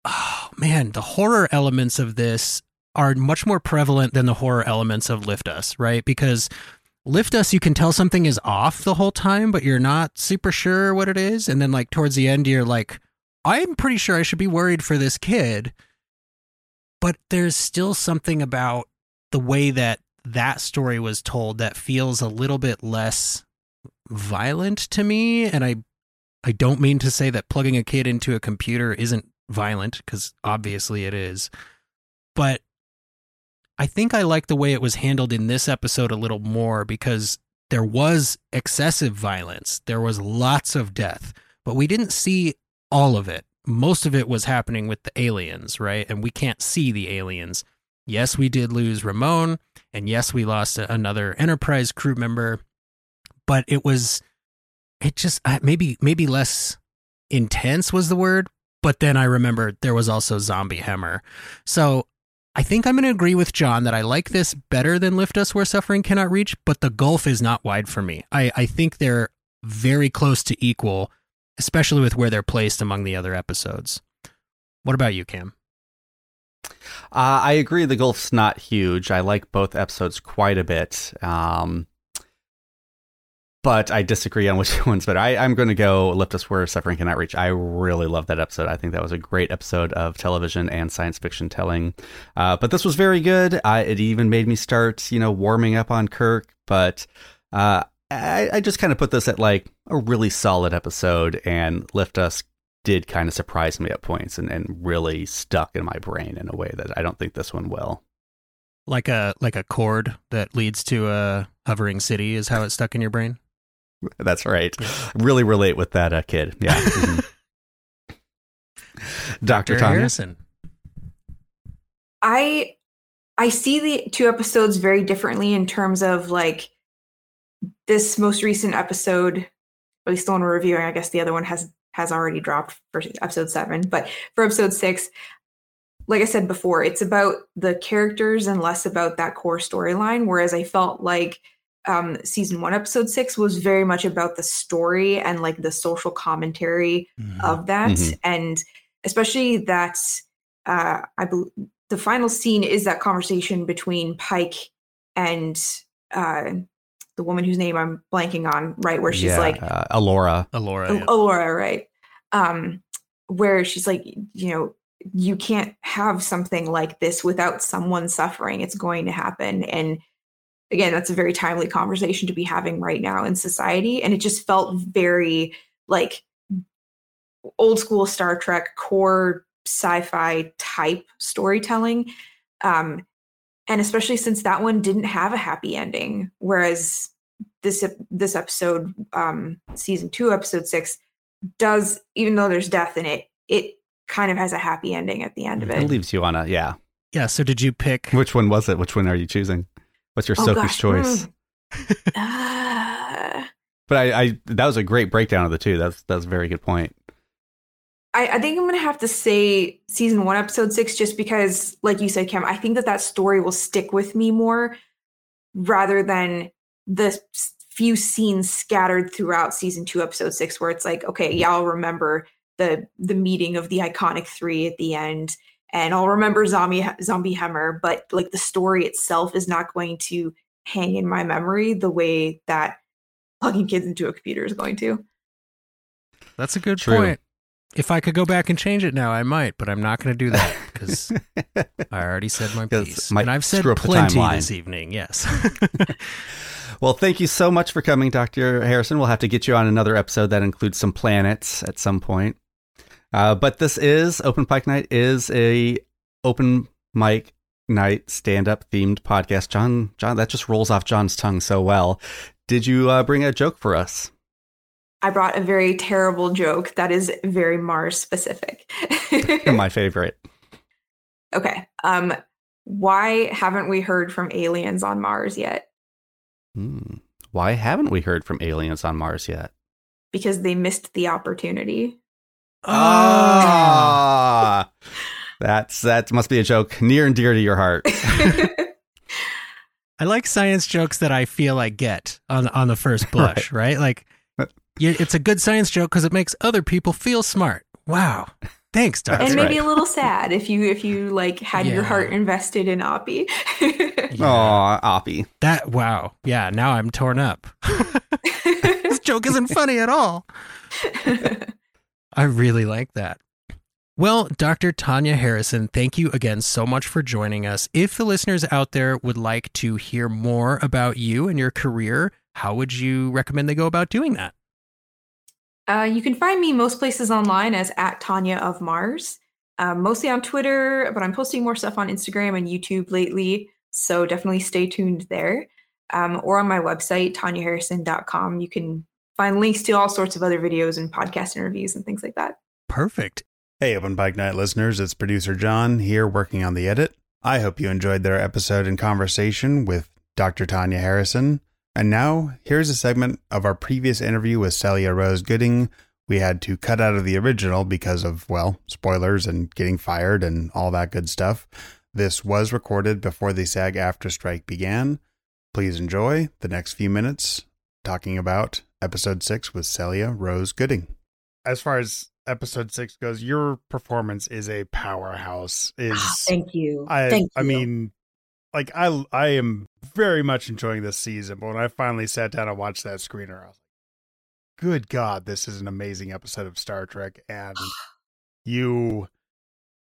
Oh man, the horror elements of this are much more prevalent than the horror elements of Lift Us, right? Because Lift Us, you can tell something is off the whole time, but you're not super sure what it is. And then, like, towards the end, you're like, I'm pretty sure I should be worried for this kid. But there's still something about the way that that story was told that feels a little bit less violent to me. And I, I don't mean to say that plugging a kid into a computer isn't violent, because obviously it is. But I think I like the way it was handled in this episode a little more because there was excessive violence. There was lots of death, but we didn't see all of it. Most of it was happening with the aliens, right? And we can't see the aliens. Yes, we did lose Ramon, and yes, we lost another Enterprise crew member, but it was it just maybe maybe less intense was the word, but then I remember there was also Zombie Hemmer. So I think I'm going to agree with John that I like this better than Lift Us Where Suffering Cannot Reach, but the gulf is not wide for me. I, I think they're very close to equal, especially with where they're placed among the other episodes. What about you, Cam? Uh, I agree. The gulf's not huge. I like both episodes quite a bit. Um, but I disagree on which one's better. I, I'm going to go lift us where suffering cannot reach. I really love that episode. I think that was a great episode of television and science fiction telling. Uh, but this was very good. I, it even made me start, you know, warming up on Kirk. But uh, I, I just kind of put this at like a really solid episode, and lift us did kind of surprise me at points and, and really stuck in my brain in a way that I don't think this one will. Like a like a chord that leads to a hovering city is how it stuck in your brain. That's right. Really relate with that uh, kid. Yeah. Mm-hmm. Dr. Tanya. Harrison. I I see the two episodes very differently in terms of like this most recent episode, at least the one we're reviewing. I guess the other one has has already dropped for episode seven, but for episode six, like I said before, it's about the characters and less about that core storyline. Whereas I felt like um, season one, episode six was very much about the story and like the social commentary Mm-hmm. of that. Mhm. And especially that, uh, I believe the final scene is that conversation between Pike and uh, the woman whose name I'm blanking on, right? Where she's Yeah, like, uh, Alora. Alora. Oh, Laura, right? Um, where she's like, you know, you can't have something like this without someone suffering. It's going to happen, and again, that's a very timely conversation to be having right now in society. And it just felt very like old school Star Trek core sci-fi type storytelling. Um, and especially since that one didn't have a happy ending, whereas this this episode, um, season two, episode six, does even though there's death in it, it kind of has a happy ending at the end of It it. leaves you on a, yeah. Yeah. So did you pick? Which one was it? Which one are you choosing? What's your Oh, Sophie's gosh. choice? Mm. Ah. But I, I, that was a great breakdown of the two. That's, that's a very good point. I, I think I'm gonna have to say season one, episode six, just because, like you said, Cam, I think that that story will stick with me more rather than the few scenes scattered throughout season two, episode six, where it's like, okay, y'all yeah, remember the the meeting of the iconic three at the end, and I'll remember zombie zombie Hemmer, but like the story itself is not going to hang in my memory the way that plugging kids into a computer is going to. That's a good True. point. If I could go back and change it now, I might, but I'm not going to do that because I already said my piece, might and I've said screw up the plenty this evening. Yes. Well, thank you so much for coming, Dr. Harrison. We'll have to get you on another episode that includes some planets at some point. Uh, but this is Open Pike Night is a open mic night stand up themed podcast. John, John, that just rolls off John's tongue so well. Did you uh, bring a joke for us? I brought a very terrible joke that is very Mars specific. My favorite. okay. Um why haven't we heard from aliens on Mars yet? Hmm. Why haven't we heard from aliens on Mars yet? Because they missed the opportunity. Ah, that's that must be a joke near and dear to your heart. I like science jokes that I feel I get on on the first blush, right? Like, you, it's a good science joke because it makes other people feel smart. Wow, thanks, Doctor. and maybe a little sad if you if you like had your heart invested in Oppy. Oh, Oppy. That wow, yeah. Now I'm torn up. this joke isn't funny at all. I really like that. Well, Dr. Tanya Harrison, thank you again so much for joining us. If the listeners out there would like to hear more about you and your career, how would you recommend they go about doing that? Uh, you can find me most places online as at Tanya of Mars, um, mostly on Twitter, but I'm posting more stuff on Instagram and YouTube lately. So definitely stay tuned there. Um, or on my website, tanyaharrison.com. You can find links to all sorts of other videos and podcast interviews and things like that. Perfect. Hey, Open Pike Night listeners, it's producer John here working on the edit. I hope you enjoyed their episode and conversation with Dr. Tanya Harrison. And now, here's a segment of our previous interview with Celia Rose Gooding. We had to cut out of the original because of, well, spoilers and getting fired and all that good stuff. This was recorded before the SAG-AFTRA strike began. Please enjoy the next few minutes talking about episode six with Celia Rose Gooding. As far as episode six goes, your performance is a powerhouse. Is Ah, Thank you. I Thank I you. mean, like I I am very much enjoying this season. But when I finally sat down and watched that screener, I was like, "Good God, this is an amazing episode of Star Trek." And you,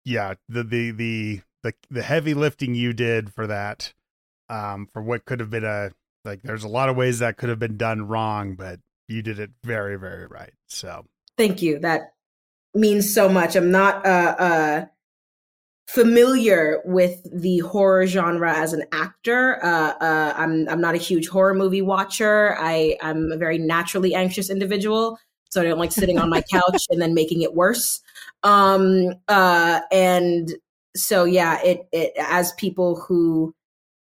yeah, the the the the the heavy lifting you did for that, um, for what could have been a like. There's a lot of ways that could have been done wrong, but you did it very very right. So Thank you. That means so much. I'm not uh, uh, familiar with the horror genre as an actor. Uh, uh, I'm I'm not a huge horror movie watcher. I I'm a very naturally anxious individual, so I don't like sitting on my couch and then making it worse. Um, uh, and so yeah, it it as people who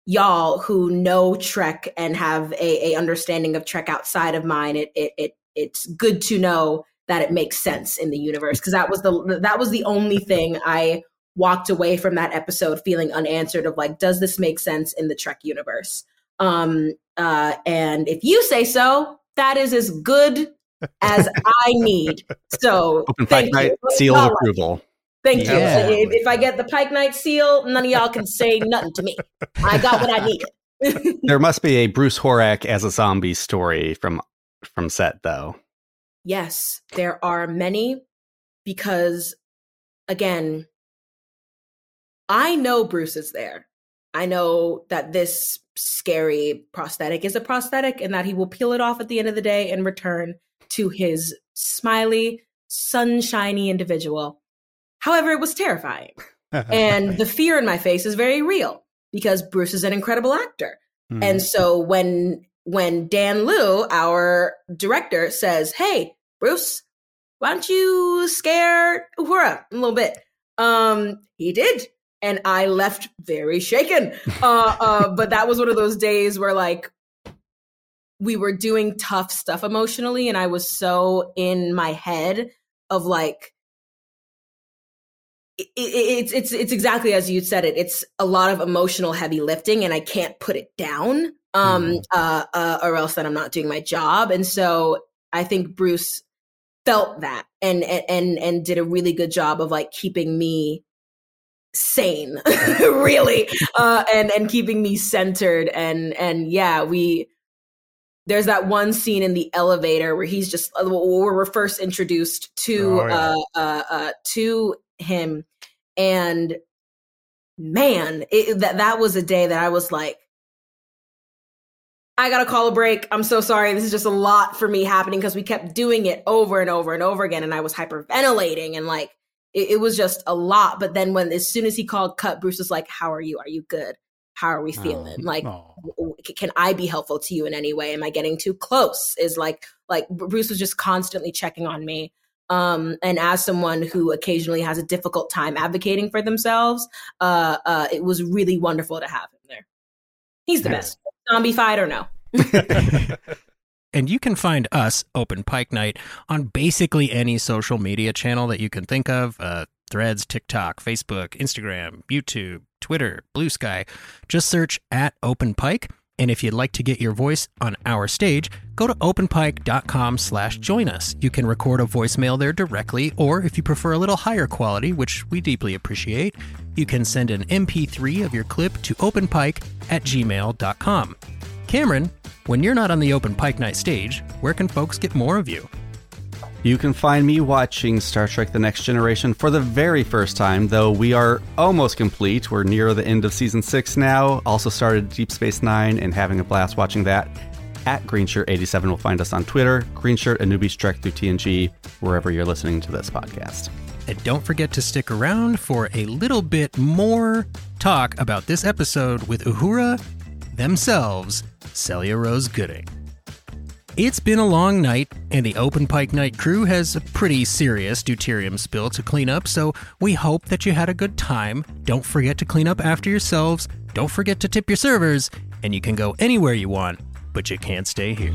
y'all who know Trek and have a, a understanding of Trek outside of mine, it it it it's good to know that it makes sense in the universe because that was the that was the only thing I walked away from that episode feeling unanswered of like does this make sense in the Trek universe? Um uh and if you say so, that is as good as I need. So Open thank Pike Night, you. seal of Y'all- approval. Thank Yeah. you. If, if I get the Pike Night seal, none of y'all can say nothing to me. I got what I needed. There must be a Bruce Horak as a zombie story from from set though. Yes, there are many because, again, I know Bruce is there. I know that this scary prosthetic is a prosthetic and that he will peel it off at the end of the day and return to his smiley, sunshiny individual. However, it was terrifying. and the fear in my face is very real because Bruce is an incredible actor. Hmm. And so when when Dan Liu, our director, says, "Hey, Bruce, why don't you scare Uhura a little bit?" Um, he did, and I left very shaken. Uh, uh, but that was one of those days where like we were doing tough stuff emotionally, and I was so in my head of like it, it, it's it's it's exactly as you said it. It's a lot of emotional heavy lifting, and I can't put it down, um, uh, uh, or else then I'm not doing my job. And so I think Bruce felt that and and and, and did a really good job of like keeping me sane, really, uh, and and keeping me centered. And and yeah, we there's that one scene in the elevator where he's just uh, where we're first introduced to Oh, yeah. uh, uh, uh, to him, and man, it, that that was a day that I was like, I gotta call a break. I'm so sorry. This is just a lot for me happening because we kept doing it over and over and over again, and I was hyperventilating and like it, it was just a lot. But then when as soon as he called cut, Bruce was like, "How are you? Are you good? How are we oh, feeling? like, w- w- can I be helpful to you in any way? Am I getting too close?" Is like like Bruce was just constantly checking on me. Um, and as someone who occasionally has a difficult time advocating for themselves, uh, uh, it was really wonderful to have him there. He's the Yeah. best. Zombie fight or no? And you can find us, Open Pike Night, on basically any social media channel that you can think of uh, Threads, TikTok, Facebook, Instagram, YouTube, Twitter, Blue Sky. Just search at Open Pike. And if you'd like to get your voice on our stage, go to openpike.com slash join us. You can record a voicemail there directly, or if you prefer a little higher quality, which we deeply appreciate, you can send an MP3 of your clip to openpike at gmail.com. Cameron, when you're not on the Open Pike Night stage, where can folks get more of you? You can find me watching Star Trek The Next Generation for the very first time, though we are almost complete. We're near the end of season six now. Also started Deep Space Nine and having a blast watching that. At GreenShirt87 will find us on Twitter, GreenShirt and Newbies Trek through TNG, wherever you're listening to this podcast. And don't forget to stick around for a little bit more talk about this episode with Uhura themselves, Celia Rose Gooding. It's been a long night, and the Open Pike Night crew has a pretty serious deuterium spill to clean up, so we hope that you had a good time. Don't forget to clean up after yourselves, don't forget to tip your servers, and you can go anywhere you want, but you can't stay here.